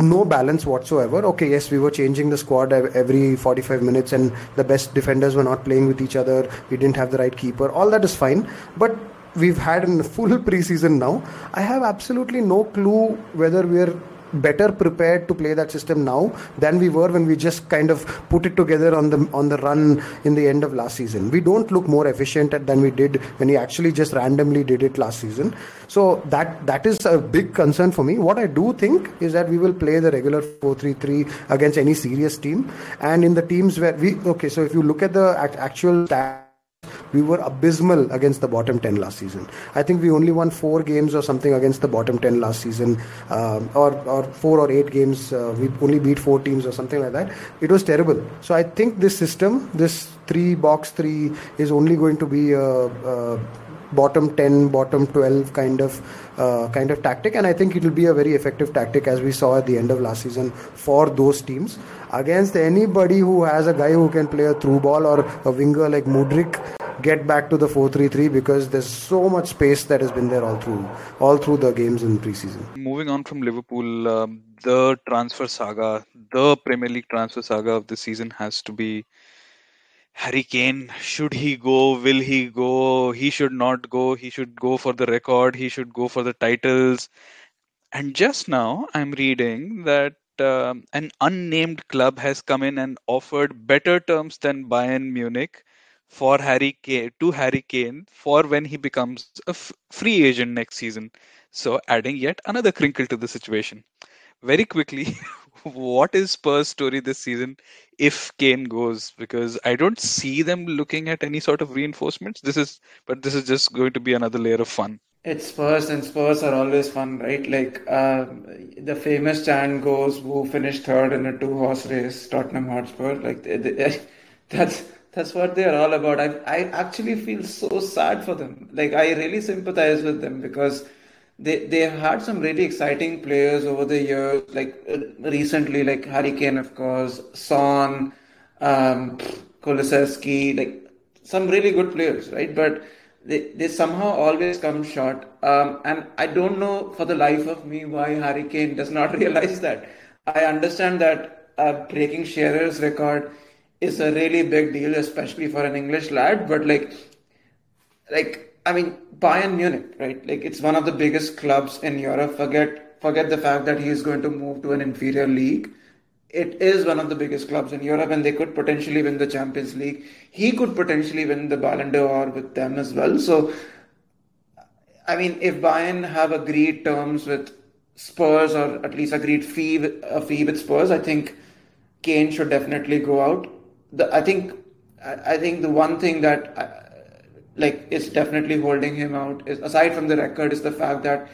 no balance whatsoever. Okay, yes, we were changing the squad every 45 minutes, and the best defenders were not playing with each other. We didn't have the right keeper. All that is fine, but we've had a full (laughs) preseason now. I have absolutely no clue whether we're better prepared to play that system now than we were when we just kind of put it together on the on the run in the end of last season. We don't look more efficient than we did when we actually just randomly did it last season. So that that is a big concern for me. What I do think is that we will play the regular 4-3-3 against any serious team, and in the teams where we okay. So if you look at the actual stats we were abysmal against the bottom 10 last season. I think we only won four games or something against the bottom 10 last season, uh, or, or four or eight games. Uh, we only beat four teams or something like that. It was terrible. So I think this system, this three box three, is only going to be a, a bottom 10 bottom 12 kind of uh, kind of tactic and i think it will be a very effective tactic as we saw at the end of last season for those teams against anybody who has a guy who can play a through ball or a winger like Mudryk get back to the 4-3-3 because there's so much space that has been there all through all through the games in preseason. Moving on from Liverpool, um, the transfer saga, the Premier League transfer saga of the season has to be Harry Kane. Should he go? Will he go? He should not go. He should go for the record. He should go for the titles. And just now, I'm reading that um, an unnamed club has come in and offered better terms than Bayern Munich for Harry Kane to Harry Kane for when he becomes a f- free agent next season. So adding yet another crinkle to the situation. Very quickly, (laughs) what is Spurs' story this season if Kane goes? Because I don't see them looking at any sort of reinforcements. This is, but this is just going to be another layer of fun. It's Spurs, and Spurs are always fun, right? Like uh, the famous chant goes, "Who finished third in a two-horse race?" Tottenham Hotspur. Like they, they, (laughs) that's that's what they are all about. I I actually feel so sad for them. Like I really sympathize with them because they they have had some really exciting players over the years. Like uh, recently, like Harry Kane, of course, Son, um, Kulusevski, like some really good players, right? But they, they somehow always come short. Um, and I don't know for the life of me why Harry Kane does not (laughs) realize that. I understand that uh, breaking Shearer's record is a really big deal, especially for an English lad. But like, like I mean, Bayern Munich, right? Like it's one of the biggest clubs in Europe. Forget forget the fact that he is going to move to an inferior league it is one of the biggest clubs in Europe and they could potentially win the Champions League. He could potentially win the Ballon d'Or with them as well. So, I mean, if Bayern have agreed terms with Spurs or at least agreed fee with, a fee with Spurs, I think Kane should definitely go out. The, I think I, I think the one thing that uh, like is definitely holding him out is aside from the record is the fact that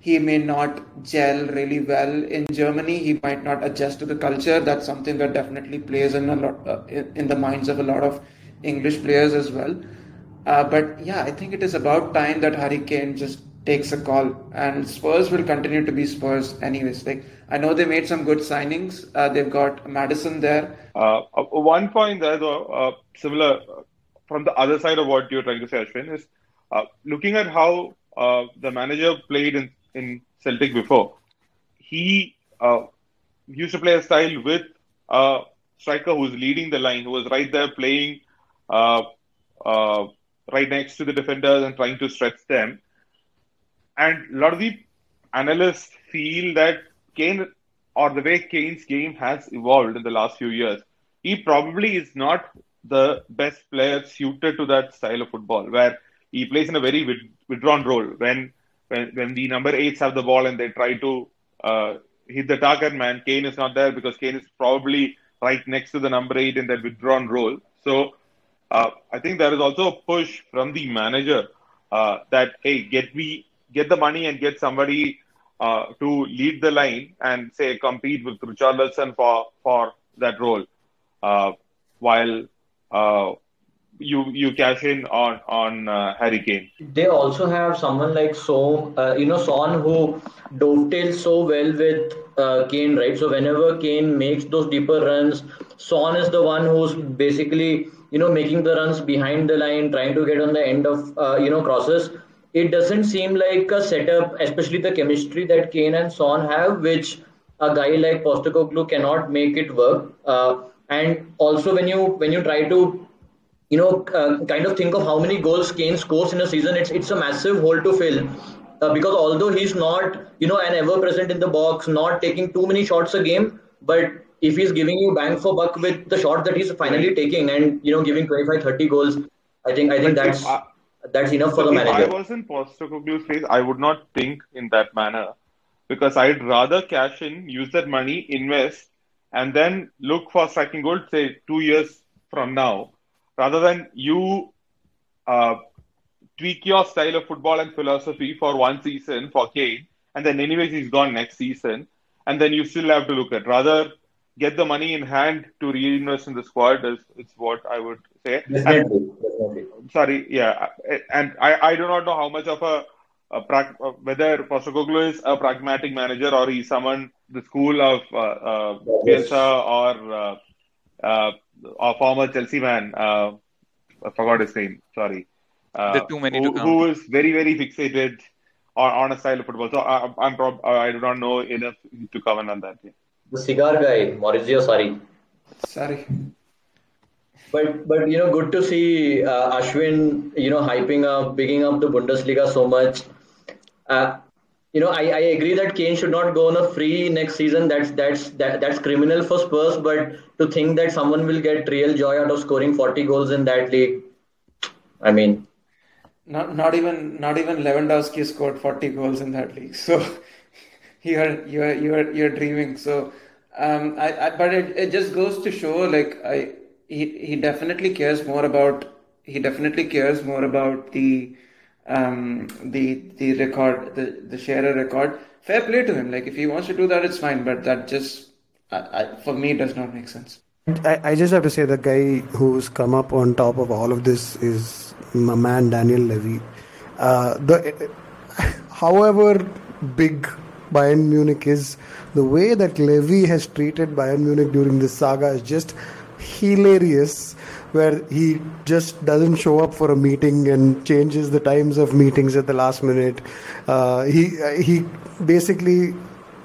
he may not gel really well in Germany. He might not adjust to the culture. That's something that definitely plays in a lot uh, in, the minds of a lot of English players as well. Uh, but yeah, I think it is about time that Harry Kane just takes a call, and Spurs will continue to be Spurs anyways. Like I know they made some good signings. Uh, they've got Maddison there. Uh, uh, one point there, though, uh, similar from the other side of what you're trying to say, Ashwin, is looking at how the manager played in in Celtic before. He uh, used to play a style with a striker who was leading the line, who was right there playing uh, uh, right next to the defenders and trying to stretch them. And a lot of the analysts feel that Kane, or the way Kane's game has evolved in the last few years, he probably is not the best player suited to that style of football, where he plays in a very withdrawn role. When when, when the number eights have the ball and they try to uh, hit the target man, Kane is not there because Kane is probably right next to the number eight in that withdrawn role. So uh, I think there is also a push from the manager uh, that hey, get me get the money and get somebody uh, to lead the line and say compete with Richarlison for for that role, uh, while uh, you you cash in on on uh, Harry Kane. They also have someone like so uh, you know Son who dovetails so well with uh, Kane, right? So whenever Kane makes those deeper runs, Son is the one who's basically you know making the runs behind the line, trying to get on the end of uh, you know crosses. It doesn't seem like a setup, especially the chemistry that Kane and Son have, which a guy like Postecoglou cannot make it work. Uh, and also when you when you try to you know, uh, kind of think of how many goals Kane scores in a season. It's it's a massive hole to fill. Uh, because although he's not, you know, an ever present in the box, not taking too many shots a game, but if he's giving you bang for buck with the shot that he's finally taking and you know giving 25 30 goals i think i think that's I, that's enough for the manager if i was in postecoglou's place i would not think in that manner because i'd rather cash in use that money invest and then look for striking gold say 2 years from now rather than you uh, tweak your style of football and philosophy for one season for Kane, and then anyways he's gone next season, and then you still have to look at rather get the money in hand to reinvest in the squad is, is what I would say. And. Sorry, yeah, and I, I do not know how much of a, a pra- whether Postecoglou is a pragmatic manager or he's someone the school of uh, uh, Bielsa or uh, uh, a former Chelsea man. Uh, I forgot his name. Sorry. Uh, too many who, to who is very very fixated on, on a style of football. So I, I'm prob- I do not know enough to comment on that. Yeah. The cigar guy, Maurizio Sarri. Sorry. But but you know, good to see uh, Ashwin, you know, hyping up, picking up the Bundesliga so much. Uh, you know, I, I agree that Kane should not go on a free next season. That's that's that, that's criminal for Spurs. But to think that someone will get real joy out of scoring 40 goals in that league, I mean, not not even not even Lewandowski scored 40 goals in that league. (laughs) So you're you're you're you're dreaming. So um, I, I but it, it just goes to show like I he he definitely cares more about he definitely cares more about the um, the the record, the the Shearer record. Fair play to him. Like if he wants to do that, it's fine. But that just, I, I, for me, does not make sense. I, I just have to say the guy who's come up on top of all of this is my man Daniel Levy. Uh, the, (laughs) however big Bayern Munich is, the way that Levy has treated Bayern Munich during this saga is just hilarious where he just doesn't show up for a meeting and changes the times of meetings at the last minute. Uh, he he basically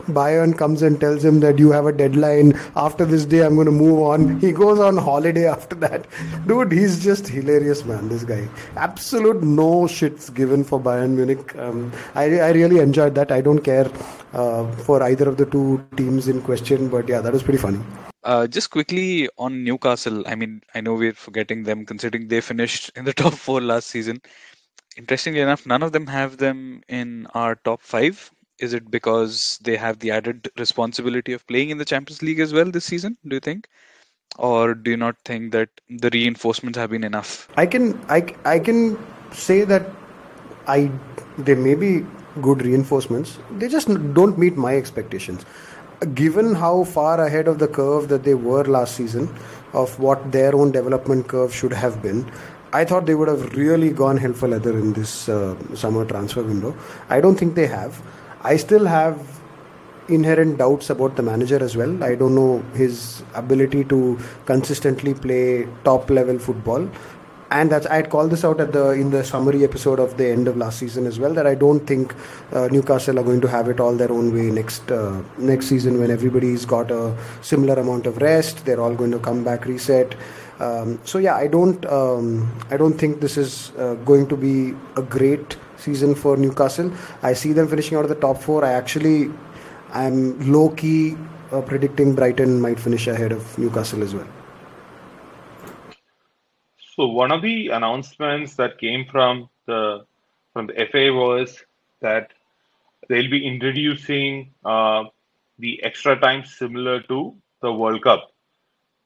Bayern comes and tells him that you have a deadline. After this day, I'm going to move on. He goes on holiday (laughs) after that. Dude, he's just hilarious, man. This guy, absolute no shits given for Bayern Munich. Um, I I really enjoyed that. I don't care uh, for either of the two teams in question, but yeah, that was pretty funny. Uh, just quickly on Newcastle. I mean, I know we're forgetting them considering they finished in the (laughs) top four last season. Interestingly enough, none of them have them in our top five. Is it because they have the added responsibility of playing in the Champions League as well this season? Do you think, or do you not think that the reinforcements have been enough? I can I, I can say that I they may be good reinforcements. They just don't meet my expectations given how far ahead of the curve that they were last season of what their own development curve should have been, I thought they would have really gone hell for leather in this uh, summer transfer window. I don't think they have. I still have inherent doubts about the manager as well. I don't know his ability to consistently play top level football. And that's I had called this out at the in the summary episode of the end of last season as well that I don't think uh, Newcastle are going to have it all their own way next uh, next season when everybody's got a similar amount of rest. They're all going to come back reset. Um, so yeah I don't um, I don't think this is uh, going to be a great season for Newcastle. I see them finishing out of the top four. I actually I'm low key uh, predicting Brighton might finish ahead of Newcastle as well. So one of the announcements that came from the from the FA was that they'll be introducing uh, the extra time similar to the World Cup,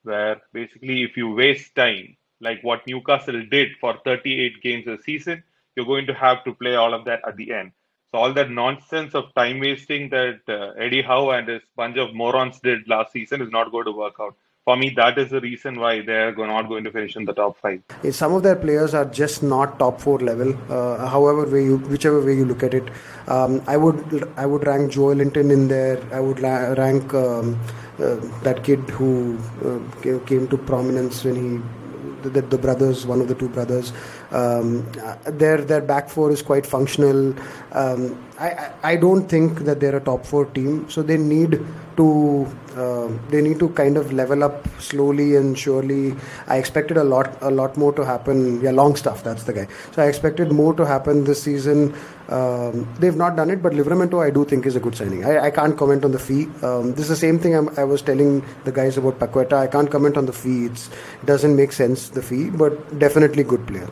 where basically if you waste time, like what Newcastle did for 38 games a season, you're going to have to play all of that at the end. So all that nonsense of time wasting that uh, Eddie Howe and his bunch of morons did last season is not going to work out for me, that is the reason why they're not going to finish in the top five. Some of their players are just not top four level. Uh, however, way you, whichever way you look at it, um, I would I would rank Joelinton in there. I would la- rank um, uh, that kid who uh, came to prominence when he the, the, brothers, one of the two brothers. Um, their their back four is quite functional. Um, I, I don't think that they're a top four team, so they need to uh, they need to kind of level up slowly and surely. I expected a lot a lot more to happen. Yeah, Longstaff. that's the guy. So I expected more to happen this season. Um, they've not done it, but Livramento I do think is a good signing. I, I can't comment on the fee. Um, this is the same thing I'm, i was telling the guys about Paqueta. I can't comment on the fee. It doesn't make sense the fee, but definitely good player.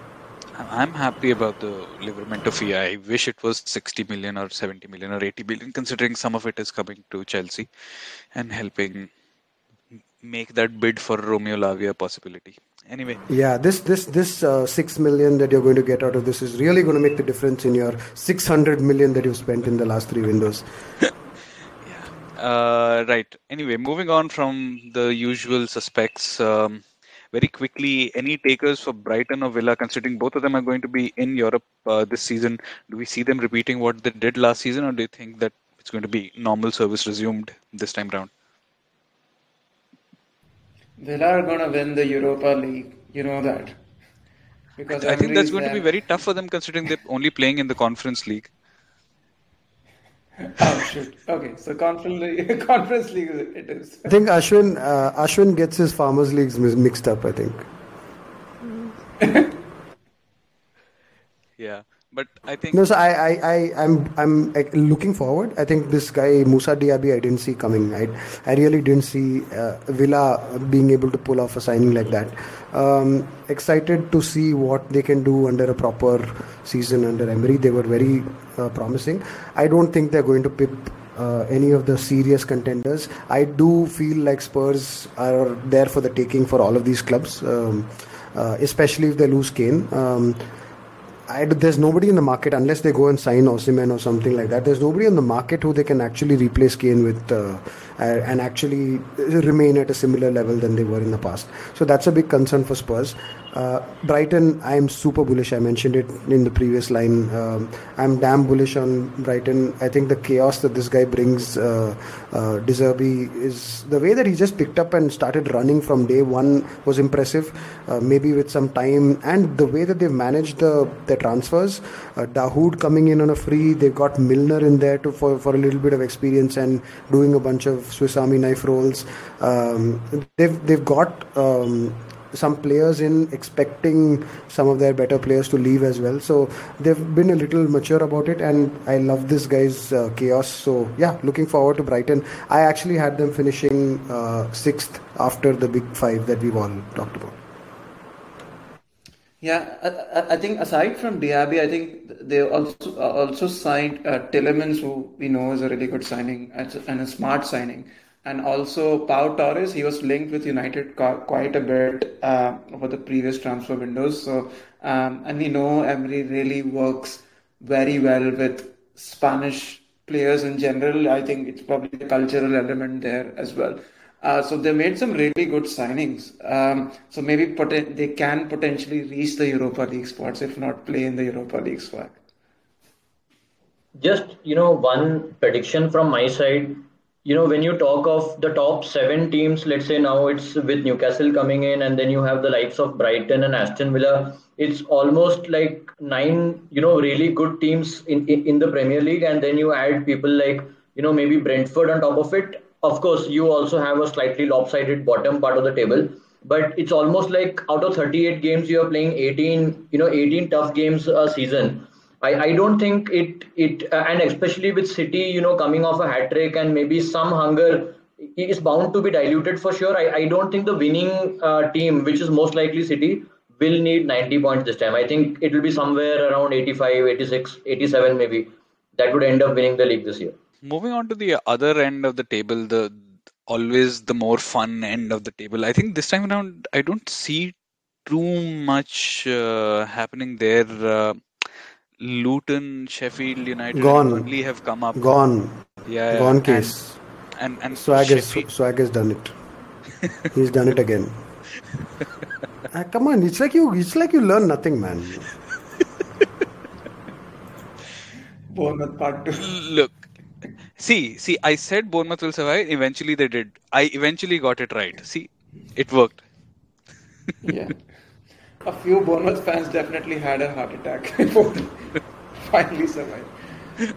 I'm happy about the Livramento fee. I wish it was 60 million or 70 million or 80 million, considering some of it is coming to Chelsea and helping make that bid for Romeo Lavia a possibility. Anyway. Yeah, this this this uh, six million that you're going to get out of this is really going to make the difference in your 600 million that you've spent in the last three windows. (laughs) yeah. Uh, right. Anyway, moving on from the usual suspects. Um, very quickly, any takers for Brighton or Villa, considering both of them are going to be in Europe uh, this season? Do we see them repeating what they did last season, or do you think that it's going to be normal service resumed this time round? Villa are going to win the Europa League. You know that. Because I think that's going to be very tough for them, considering they're only playing in the Conference League. Oh shoot. Okay, so conference league, (laughs) conference league it is. I think Ashwin uh, Ashwin gets his farmers leagues mixed up. I think. (laughs) yeah, but I think no. So I I I I'm I'm looking forward. I think this guy Moussa Diaby I didn't see coming. I I really didn't see uh, Villa being able to pull off a signing like that. Um, excited to see what they can do under a proper season under Emery. They were very uh, promising. I don't think they're going to pip uh, any of the serious contenders. I do feel like Spurs are there for the taking for all of these clubs, um, uh, especially if they lose Kane. Um, I, there's nobody in the market unless they go and sign Osimhen or something like that. There's nobody in the market who they can actually replace Kane with uh, and actually remain at a similar level than they were in the past. So that's a big concern for Spurs. Uh, Brighton, I am super bullish. I mentioned it in the previous line. Um, I'm damn bullish on Brighton. I think the chaos that this guy brings, uh, uh, De Zerbi, is the way that he just picked up and started running from day one was impressive. Uh, maybe with some time and the way that they've managed the their transfers. Uh, Dahoud coming in on a free. They've got Milner in there to for, for a little bit of experience and doing a bunch of Swiss Army knife roles. Um, they've they've got. Um, some players in expecting some of their better players to leave as well. So they've been a little mature about it, and I love this guy's uh, chaos. So yeah, looking forward to Brighton. I actually had them finishing uh, sixth after the big five that we've all talked about. Yeah, I, I, think aside from Diaby, I think they also uh, also signed uh, Tielemans, who we know is a really good signing and a smart signing and also Pau Torres. He was linked with United quite a bit uh, over the previous transfer windows. So, um, and we know Emery really works very well with Spanish players in general. I think it's probably a cultural element there as well. Uh, so they made some really good signings. Um, so maybe they can potentially reach the Europa League spots, if not play in the Europa League spot. Just you know, one prediction from my side you know, when you talk of the top seven teams, let's say now it's with Newcastle coming in, and then you have the likes of Brighton and Aston Villa. It's almost like nine, you know, really good teams in, in, in the Premier League, and then you add people like, you know, maybe Brentford on top of it. Of course, you also have a slightly lopsided bottom part of the table, but it's almost like out of 38 games, you are playing 18, you know, 18 tough games a season I, I don't think it it uh, and especially with City, you know, coming off a hat trick and maybe some hunger is bound to be diluted for sure. I, I don't think the winning uh, team, which is most likely City, will need 90 points this time. I think it will be somewhere around 85, 86, 87 maybe. That would end up winning the league this year. Moving on to the other end of the table, the always the more fun end of the table. I think this time around, I don't see too much uh, happening there. Uh, Luton, Sheffield United, gone. Burnley have come up. Gone. Yeah. Gone case. And and, and Swag has Swag has done it. He's done it again. uh, (laughs) come on, it's like you. It's like you learn nothing, man. Bournemouth part two. Look, see, see. I said Bournemouth will survive. Eventually, they did. I eventually got it right. See, it worked. yeah (laughs) a few Bournemouth fans definitely had a heart attack (laughs) before finally survived.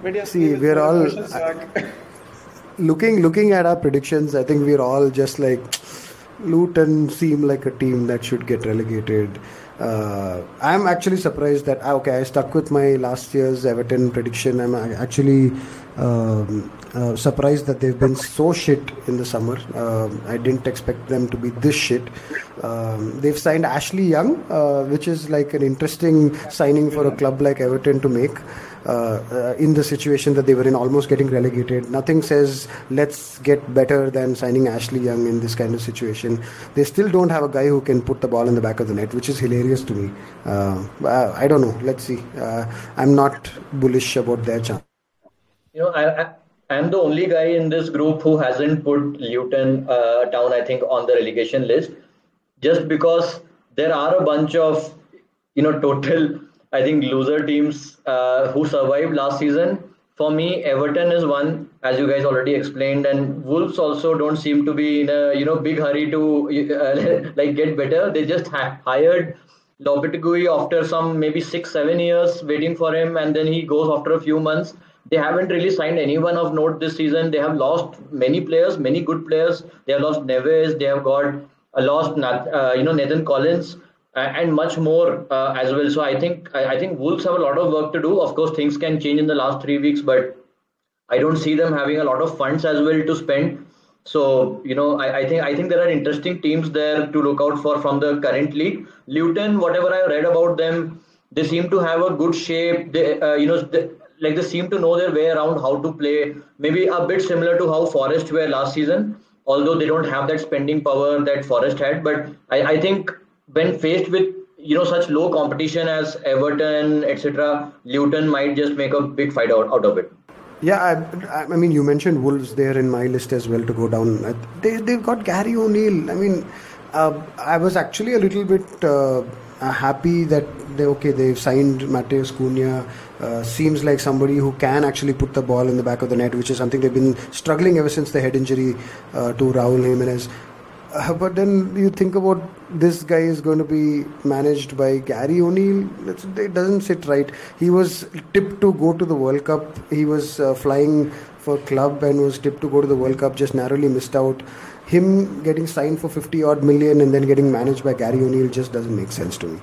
But yeah, see, we're all (laughs) looking looking at our predictions. I think we're all just like Luton seem like a team that should get relegated. Uh, I'm actually surprised that ah, okay, I stuck with my last year's Everton prediction. I'm actually um, uh, surprised that they've been so shit in the summer. Uh, I didn't expect them to be this shit. Um, they've signed Ashley Young, uh, which is like an interesting signing for a club like Everton to make. Uh, uh, in the situation that they were in, almost getting relegated. Nothing says let's get better than signing Ashley Young in this kind of situation. They still don't have a guy who can put the ball in the back of the net, which is hilarious to me. Uh, I don't know. Let's see. I'm not bullish about their chance. You know, I, I I'm the only guy in this group who hasn't put Luton uh, down, I think, on the relegation list, just because there are a bunch of, you know, total, I think, loser teams uh, who survived last season. For me, Everton is one, as you guys already explained, and Wolves also don't seem to be in a, you know, big hurry to (laughs) uh, like get better. They just ha- hired Lopetegui after some maybe six, seven years waiting for him, and then he goes after a few months they haven't really signed anyone of note this season. They have lost many players, many good players. They have lost Neves. They have got uh, lost, uh, you know, Nathan Collins uh, and much more uh, as well. So I think I, I, think Wolves have a lot of work to do. Of course, things can change in the last three weeks, but I don't see them having a lot of funds as well to spend. So you know, I, I think I think there are interesting teams there to look out for from the current league. Luton, whatever I read about them, they seem to have a good shape. They, uh, you know, like they seem to know their way around how to play. Maybe a bit similar to how Forest were last season, although they don't have that spending power that Forest had. But I, I think when faced with you know such low competition as Everton, etc., Luton might just make a big fight out, out of it. Yeah, I, I mean, you mentioned Wolves there in my list as well to go down. They they've got Gary O'Neill. I mean, uh, I was actually a little bit uh, happy that they okay they've signed Matheus Cunha. Uh, seems like somebody who can actually put the ball in the back of the net, which is something they've been struggling ever since the head injury uh, to Raul Jimenez. Uh, but then you think about this guy is going to be managed by Gary O'Neill. It doesn't sit right. He was tipped to go to the World Cup. He was uh, flying for club and was tipped to go to the World Cup. Just narrowly missed out. Him getting signed for 50 odd million and then getting managed by Gary O'Neill just doesn't make sense to me.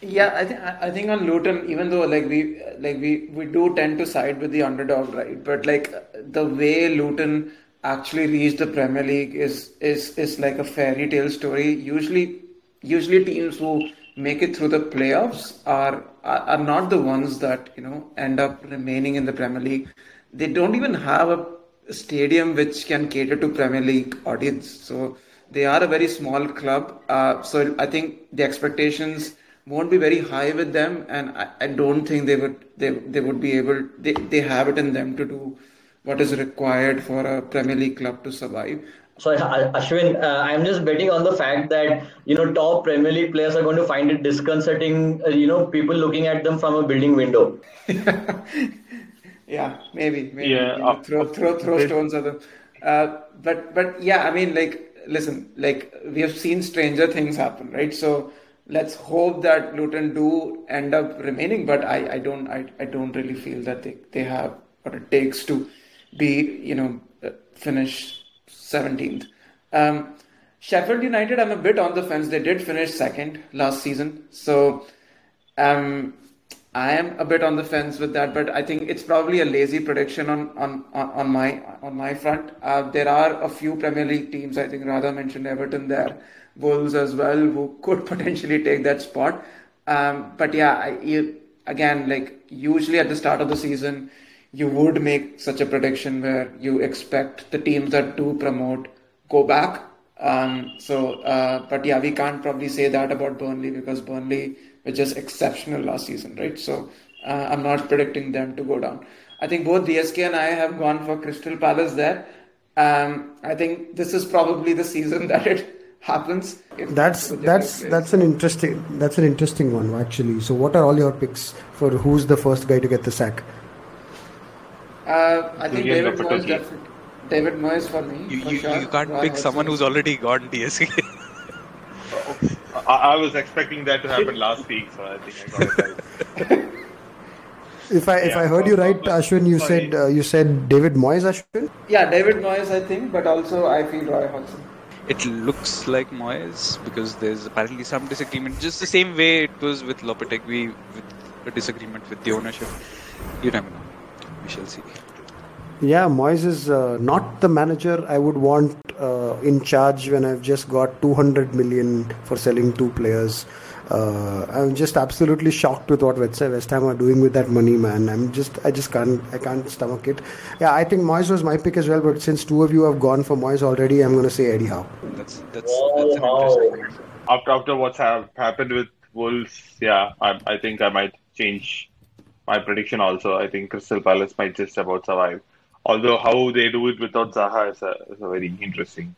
Yeah, I think I think on Luton, even though like we like we we do tend to side with the underdog, right? But like the way Luton actually reached the Premier League is is is like a fairy tale story. Usually, usually teams who make it through the playoffs are are not the ones that you know end up remaining in the Premier League. They don't even have a stadium which can cater to Premier League audience. So they are a very small club. Uh, so I think the expectations won't be very high with them, and I, I don't think they would they they would be able they, they have it in them to do what is required for a Premier League club to survive. So Ashwin, uh, I'm just betting on the fact that you know top Premier League players are going to find it disconcerting. Uh, you know, people looking at them from a building window. (laughs) yeah, maybe, maybe. Yeah, you know, uh, throw throw throw stones at them. Uh, but but yeah, I mean, like, listen, like we have seen stranger things happen, right? So let's hope that Luton do end up remaining. But I, I don't I, I don't really feel that they, they have what it takes to be, you know, uh, finish 17th. Um, Sheffield United, I'm a bit on the fence. They did finish second last season, so um, I am a bit on the fence with that. But I think it's probably a lazy prediction on on, on, my on my front. Uh, there are a few Premier League teams. I think Radha mentioned Everton there, Wolves as well, who could (laughs) potentially take that spot. Um, but yeah, I, you, again, like usually at the start of the season, you would make such a prediction where you expect the teams that do promote go back. Um, so, uh, but yeah, we can't probably say that about Burnley because Burnley were just exceptional last season, right? So, uh, I'm not predicting them to go down. I think both DSK and I have gone for Crystal Palace there. Um, I think this is probably the season (laughs) that it happens. That's that's that's an interesting that's an interesting one actually. So, what are all your picks for who's the first guy to get the sack? Uh, I think David Moyes definitely. David Moyes for me. You, for you, sure. you can't pick someone who's already gone (laughs) DSK. I, I, was expecting that to happen last week, so I think I got it right. (laughs) If I if I heard you right, Ashwin, you said uh, you said David Moyes, Ashwin. Yeah, David Moyes, I think, but also I feel Roy Hodgson. It looks like Moyes because there's apparently some disagreement, just the same way it was with Lopetegui, with a disagreement with the ownership. You never know we shall see. Yeah, Moyes is uh, not the manager I would want uh, in charge when I've just got 200 million for selling two players. Uh, I'm just absolutely shocked with what West Ham are doing with that money, man. I'm just, I just can't, I can't stomach it. Yeah, I think Moyes was my pick as well, but since two of you have gone for Moyes already, I'm going to say Eddie Howe. That's that's, that's an interesting. After after what's have happened with Wolves, yeah, I, I think I might change my prediction also. I think Crystal Palace might just about survive. Although how they do it without Zaha is a, is a very interesting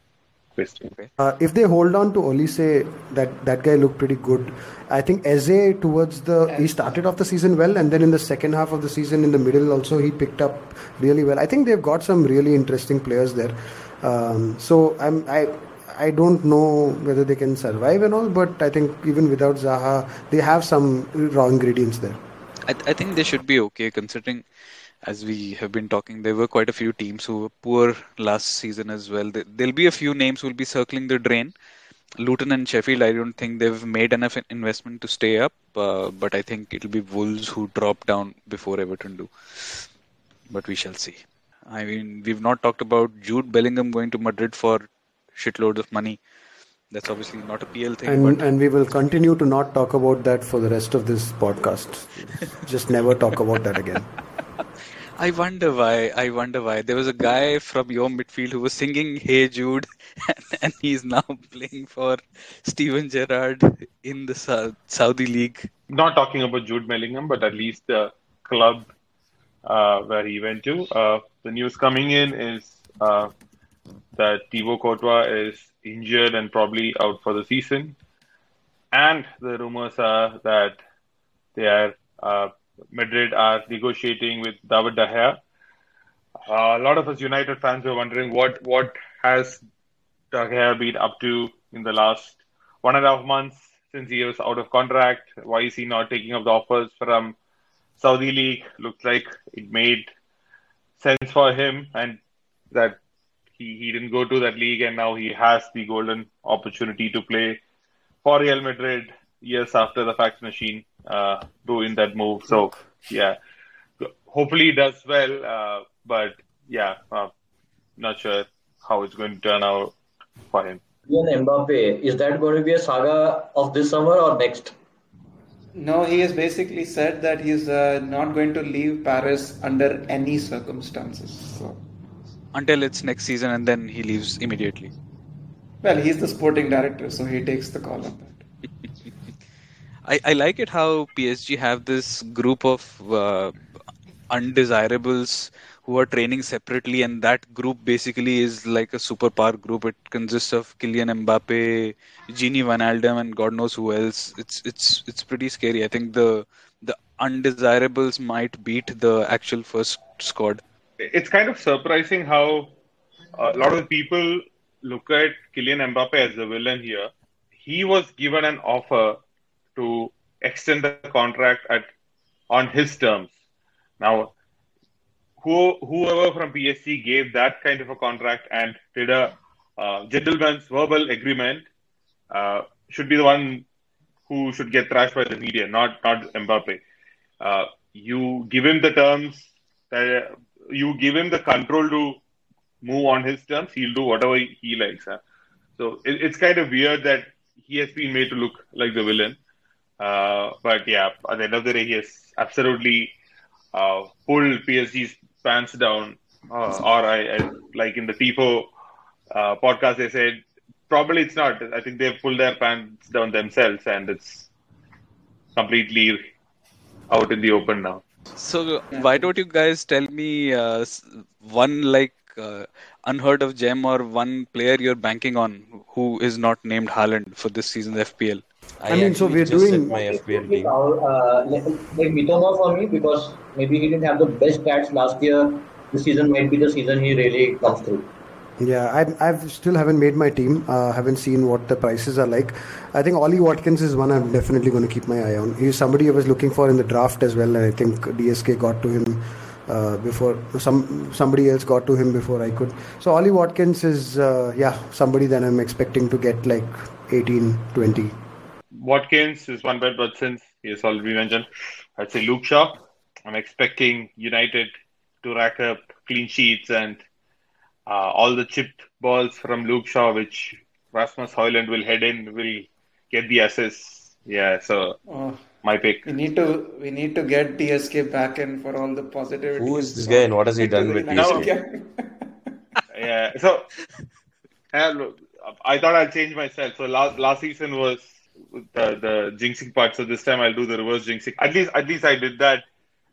question. Uh, if they hold on to Olise, that that guy looked pretty good. I think Eze towards the he started off the season well, and then in the second half of the season, in the middle also he picked up really well. I think they've got some really interesting players there. Um, so I'm I. I don't know whether they can survive and all, but I think even without Zaha, they have some raw ingredients there. I, I think they should be okay considering as we have been talking, there were quite a few teams who were poor last season as well. There'll be a few names who will be circling the drain. Luton and Sheffield, I don't think they've made enough investment to stay up, uh, but I think it'll be Wolves who drop down before Everton do. But we shall see. I mean, we've not talked about Jude Bellingham going to Madrid for shitloads of money. That's obviously not a PL thing. And, but... and we will continue to not talk about that for the rest of this podcast. (laughs) Just never talk about that again. (laughs) I wonder why. I wonder why. There was a guy from your midfield who was singing "Hey Jude," and, (laughs) and he's now playing for Steven Gerrard in the Sa- Saudi league. Not talking about Jude Bellingham, but at least the club uh, where he went to. Uh, the news coming in is uh, that Thibaut Courtois is injured and probably out for the season. And the rumors are that they are uh, Madrid are negotiating with David De Gea. Uh, a lot of us United fans were wondering what what has De Gea been up to in the last one and a half months since he was out of contract. Why is he not taking up the offers from Saudi League? Looks like it made sense for him, and that he, he didn't go to that league, and now he has the golden opportunity to play for Real Madrid years after the fax machine uh, doing that move. So yeah, hopefully he does well. Uh, but yeah, uh, not sure how it's going to turn out for him. Kylian Mbappe, is that going to be a saga of this summer or next? No, he has basically said that he's uh, not going to leave Paris under any circumstances. So. Until it's next season, and then he leaves immediately. Well, he's the sporting director, so he takes the call on that. I, I like it how PSG have this group of uh, undesirables who are training separately, and that group basically is like a super power group. It consists of Kylian Mbappe, Gini Wijnaldum, and God knows who else. It's it's it's pretty scary. I think the the undesirables might beat the actual first squad. It's kind of surprising how a lot of people look at Kylian Mbappe as the villain here. He was given an offer to extend the contract at on his terms. Now, who, whoever from PSG gave that kind of a contract and did a uh, gentleman's verbal agreement uh, should be the one who should get thrashed by the media, not not Mbappe. Uh, you give him the terms, that, you give him the control to move on his terms. He'll do whatever he likes. Huh? So it, it's kind of weird that he has been made to look like the villain. Uh, but yeah, at the end of the day, he has absolutely uh, pulled PSG's pants down. Uh, or I, I, like in the Tifo uh, podcast, they said probably it's not. I think they've pulled their pants down themselves, and it's completely out in the open now. So why don't you guys tell me uh, one like uh, unheard of gem or one player you're banking on who is not named Haaland for this season's FPL? I, I mean, so we're doing my FPL team. Uh, like, like Mitoma for me because maybe he didn't have the best stats last year. This season might be the season he really comes through. Yeah, I I've still haven't made my team. Uh, haven't seen what the prices are like. I think Ollie Watkins is one I'm definitely going to keep my eye on. He's somebody I was looking for in the draft as well, and I think DSK got to him uh, before some somebody else got to him before I could. So Ollie Watkins is uh, yeah somebody that I'm expecting to get like 18, 20. Watkins is one bet, but since he has already mentioned, I'd say Luke Shaw. I'm expecting United to rack up clean sheets and uh, all the chipped balls from Luke Shaw, which Rasmus Højlund will head in, will get the assists. Yeah, so Oh, my pick. we need to we need to get DSK back in for all the positivity. Who is this guy and what has he done with No. DSK? (laughs) Yeah, so uh, I thought I'd change myself. So last last season was the the jinxing part. So this time I'll do the reverse jinxing. At least at least I did that,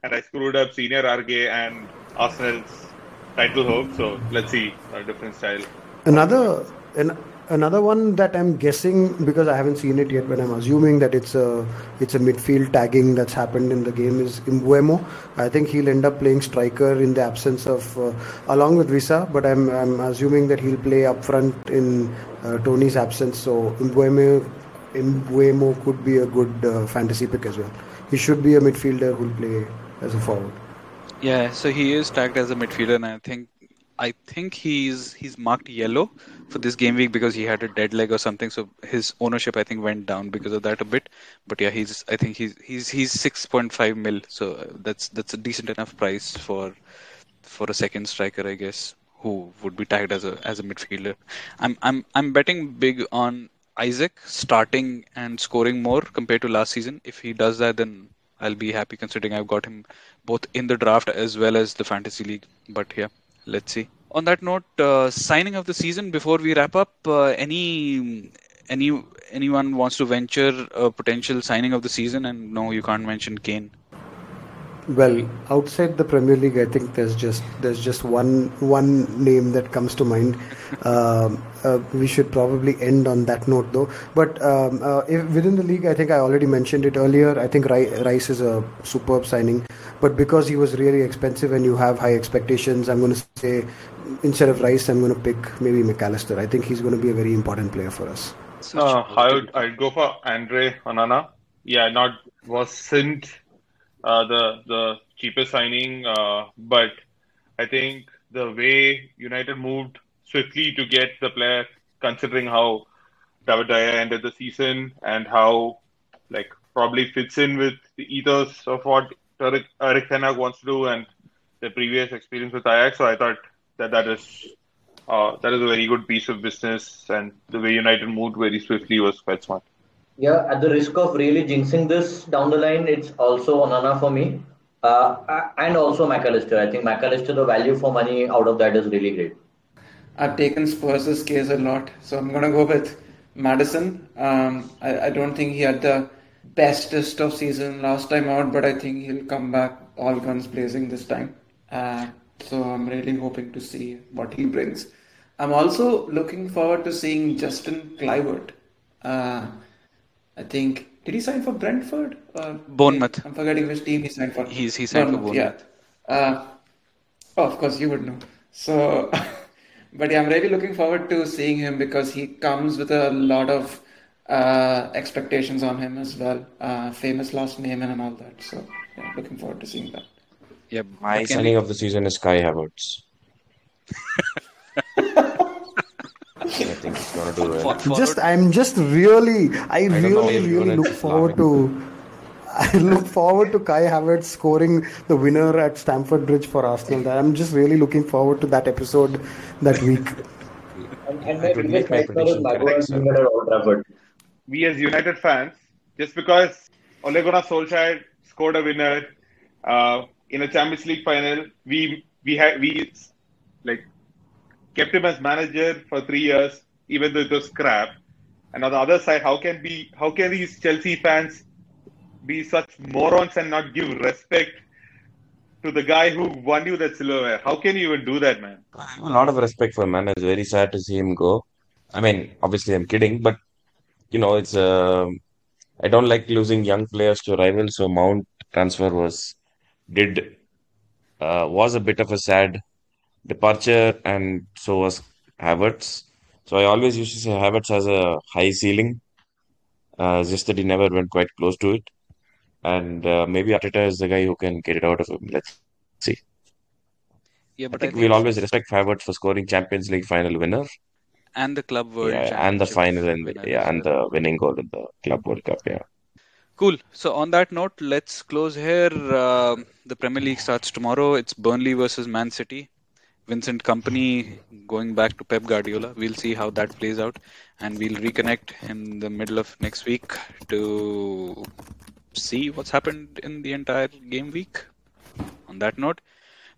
and I screwed up Senior RK and Arsenal's title hope. So let's see a different style. Another an, another one that I'm guessing because I haven't seen it yet, but I'm assuming that it's a it's a midfield tagging that's happened in the game is Mbeumo. I think he'll end up playing striker in the absence of uh, along with Wissa, but I'm I'm assuming that he'll play up front in uh, Toney's absence. So Mbeumo Mbeumo could be a good uh, fantasy pick as well. He should be a midfielder who'll play as a forward. Yeah, so he is tagged as a midfielder, and I think I think he's he's marked yellow for this game week because he had a dead leg or something. So his ownership I think went down because of that a bit. But yeah, he's I think he's he's he's six point five mil. So uh, that's that's a decent enough price for for a second striker, I guess, who would be tagged as a as a midfielder. I'm I'm I'm betting big on Isak starting and scoring more compared to last season. If he does that, then I'll be happy considering I've got him both in the draft as well as the fantasy league. But yeah, let's see. On that note, uh, signing of the season before we wrap up, uh, any any anyone wants to venture a potential signing of the season? And no, you can't mention Kane. Well, outside the Premier League, I think there's just there's just one one name that comes to mind. (laughs) Um, uh, we should probably end on that note, though. But um, uh, if, within the league, I think I already mentioned it earlier. I think Rice is a superb signing, but because he was really expensive and you have high expectations, I'm going to say instead of Rice, I'm going to pick maybe Mac Allister. I think he's going to be a very important player for us. Uh, I would I'd go for Andre Onana. Yeah, not wasn't the the cheapest signing, uh, but I think the way United moved swiftly to get the player, considering how David De Gea ended the season and how like probably fits in with the ethos of what Erik Ten Hag wants to do and the previous experience with Ajax. So I thought that that is uh, that is a very good piece of business, and the way United moved very swiftly was quite smart. Yeah, at the risk of really jinxing this down the line, it's also Onana for me. Uh, and also Mac Allister. I think Mac Allister, the value for money out of that is really great. I've taken Spurs' case a lot, so I'm going to go with Maddison. Um, I, I, don't think he had the bestest of season last time out, but I think he'll come back all guns blazing this time. Uh, so I'm really hoping to see what he brings. I'm also looking forward to seeing Justin Kluivert. Uh, I think did he sign for Brentford or Bournemouth? I'm forgetting which team he signed for. He's he signed Bournemouth, for Bournemouth. Yeah. Uh, oh, of course you would know. So, (laughs) but yeah, I'm really looking forward to seeing him because he comes with a lot of uh, expectations on him as well. Uh, famous last name and all that. So, yeah, looking forward to seeing that. Yeah, my signing of the season is Kai Havertz. (laughs) I think he's gonna do it. Just, I'm just really, I, I really, really look forward to. (laughs) I look forward to Kai Havertz scoring the winner at Stamford Bridge for Arsenal. I'm just really looking forward to that episode that week. and, and my biggest nightmare is at Old Trafford. We as United fans, just because Ole Gunnar Solskjaer scored a winner uh, in a Champions League final, we we had we like kept him as manager for three years, even though it was crap. And on the other side, how can be how can these Chelsea fans be such morons and not give respect to the guy who won you that silverware? How can you even do that, man? I have A lot of respect for man. It's very sad to see him go. I mean, obviously, I'm kidding, but you know, it's uh, I don't like losing young players to rivals. So Mount transfer was did uh, was a bit of a sad departure, and so was Havertz. So I always used to say Havertz has a high ceiling, uh, just that he never went quite close to it. And uh, maybe Arteta is the guy who can get it out of him. Let's see. Yeah, but I think, I think we'll always respect Havertz for scoring Champions League final winner. And the Club World yeah, and the final and yeah, and the winning goal in the Club World Cup. Yeah. Cool. So on that note, let's close here. Uh, the Premier League starts tomorrow. It's Burnley versus Man City. Vincent Kompany going back to Pep Guardiola. We'll see how that plays out, and we'll reconnect in the middle of next week to see what's happened in the entire game week. On that note,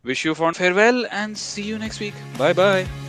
wish you fond farewell and see you next week. Bye bye.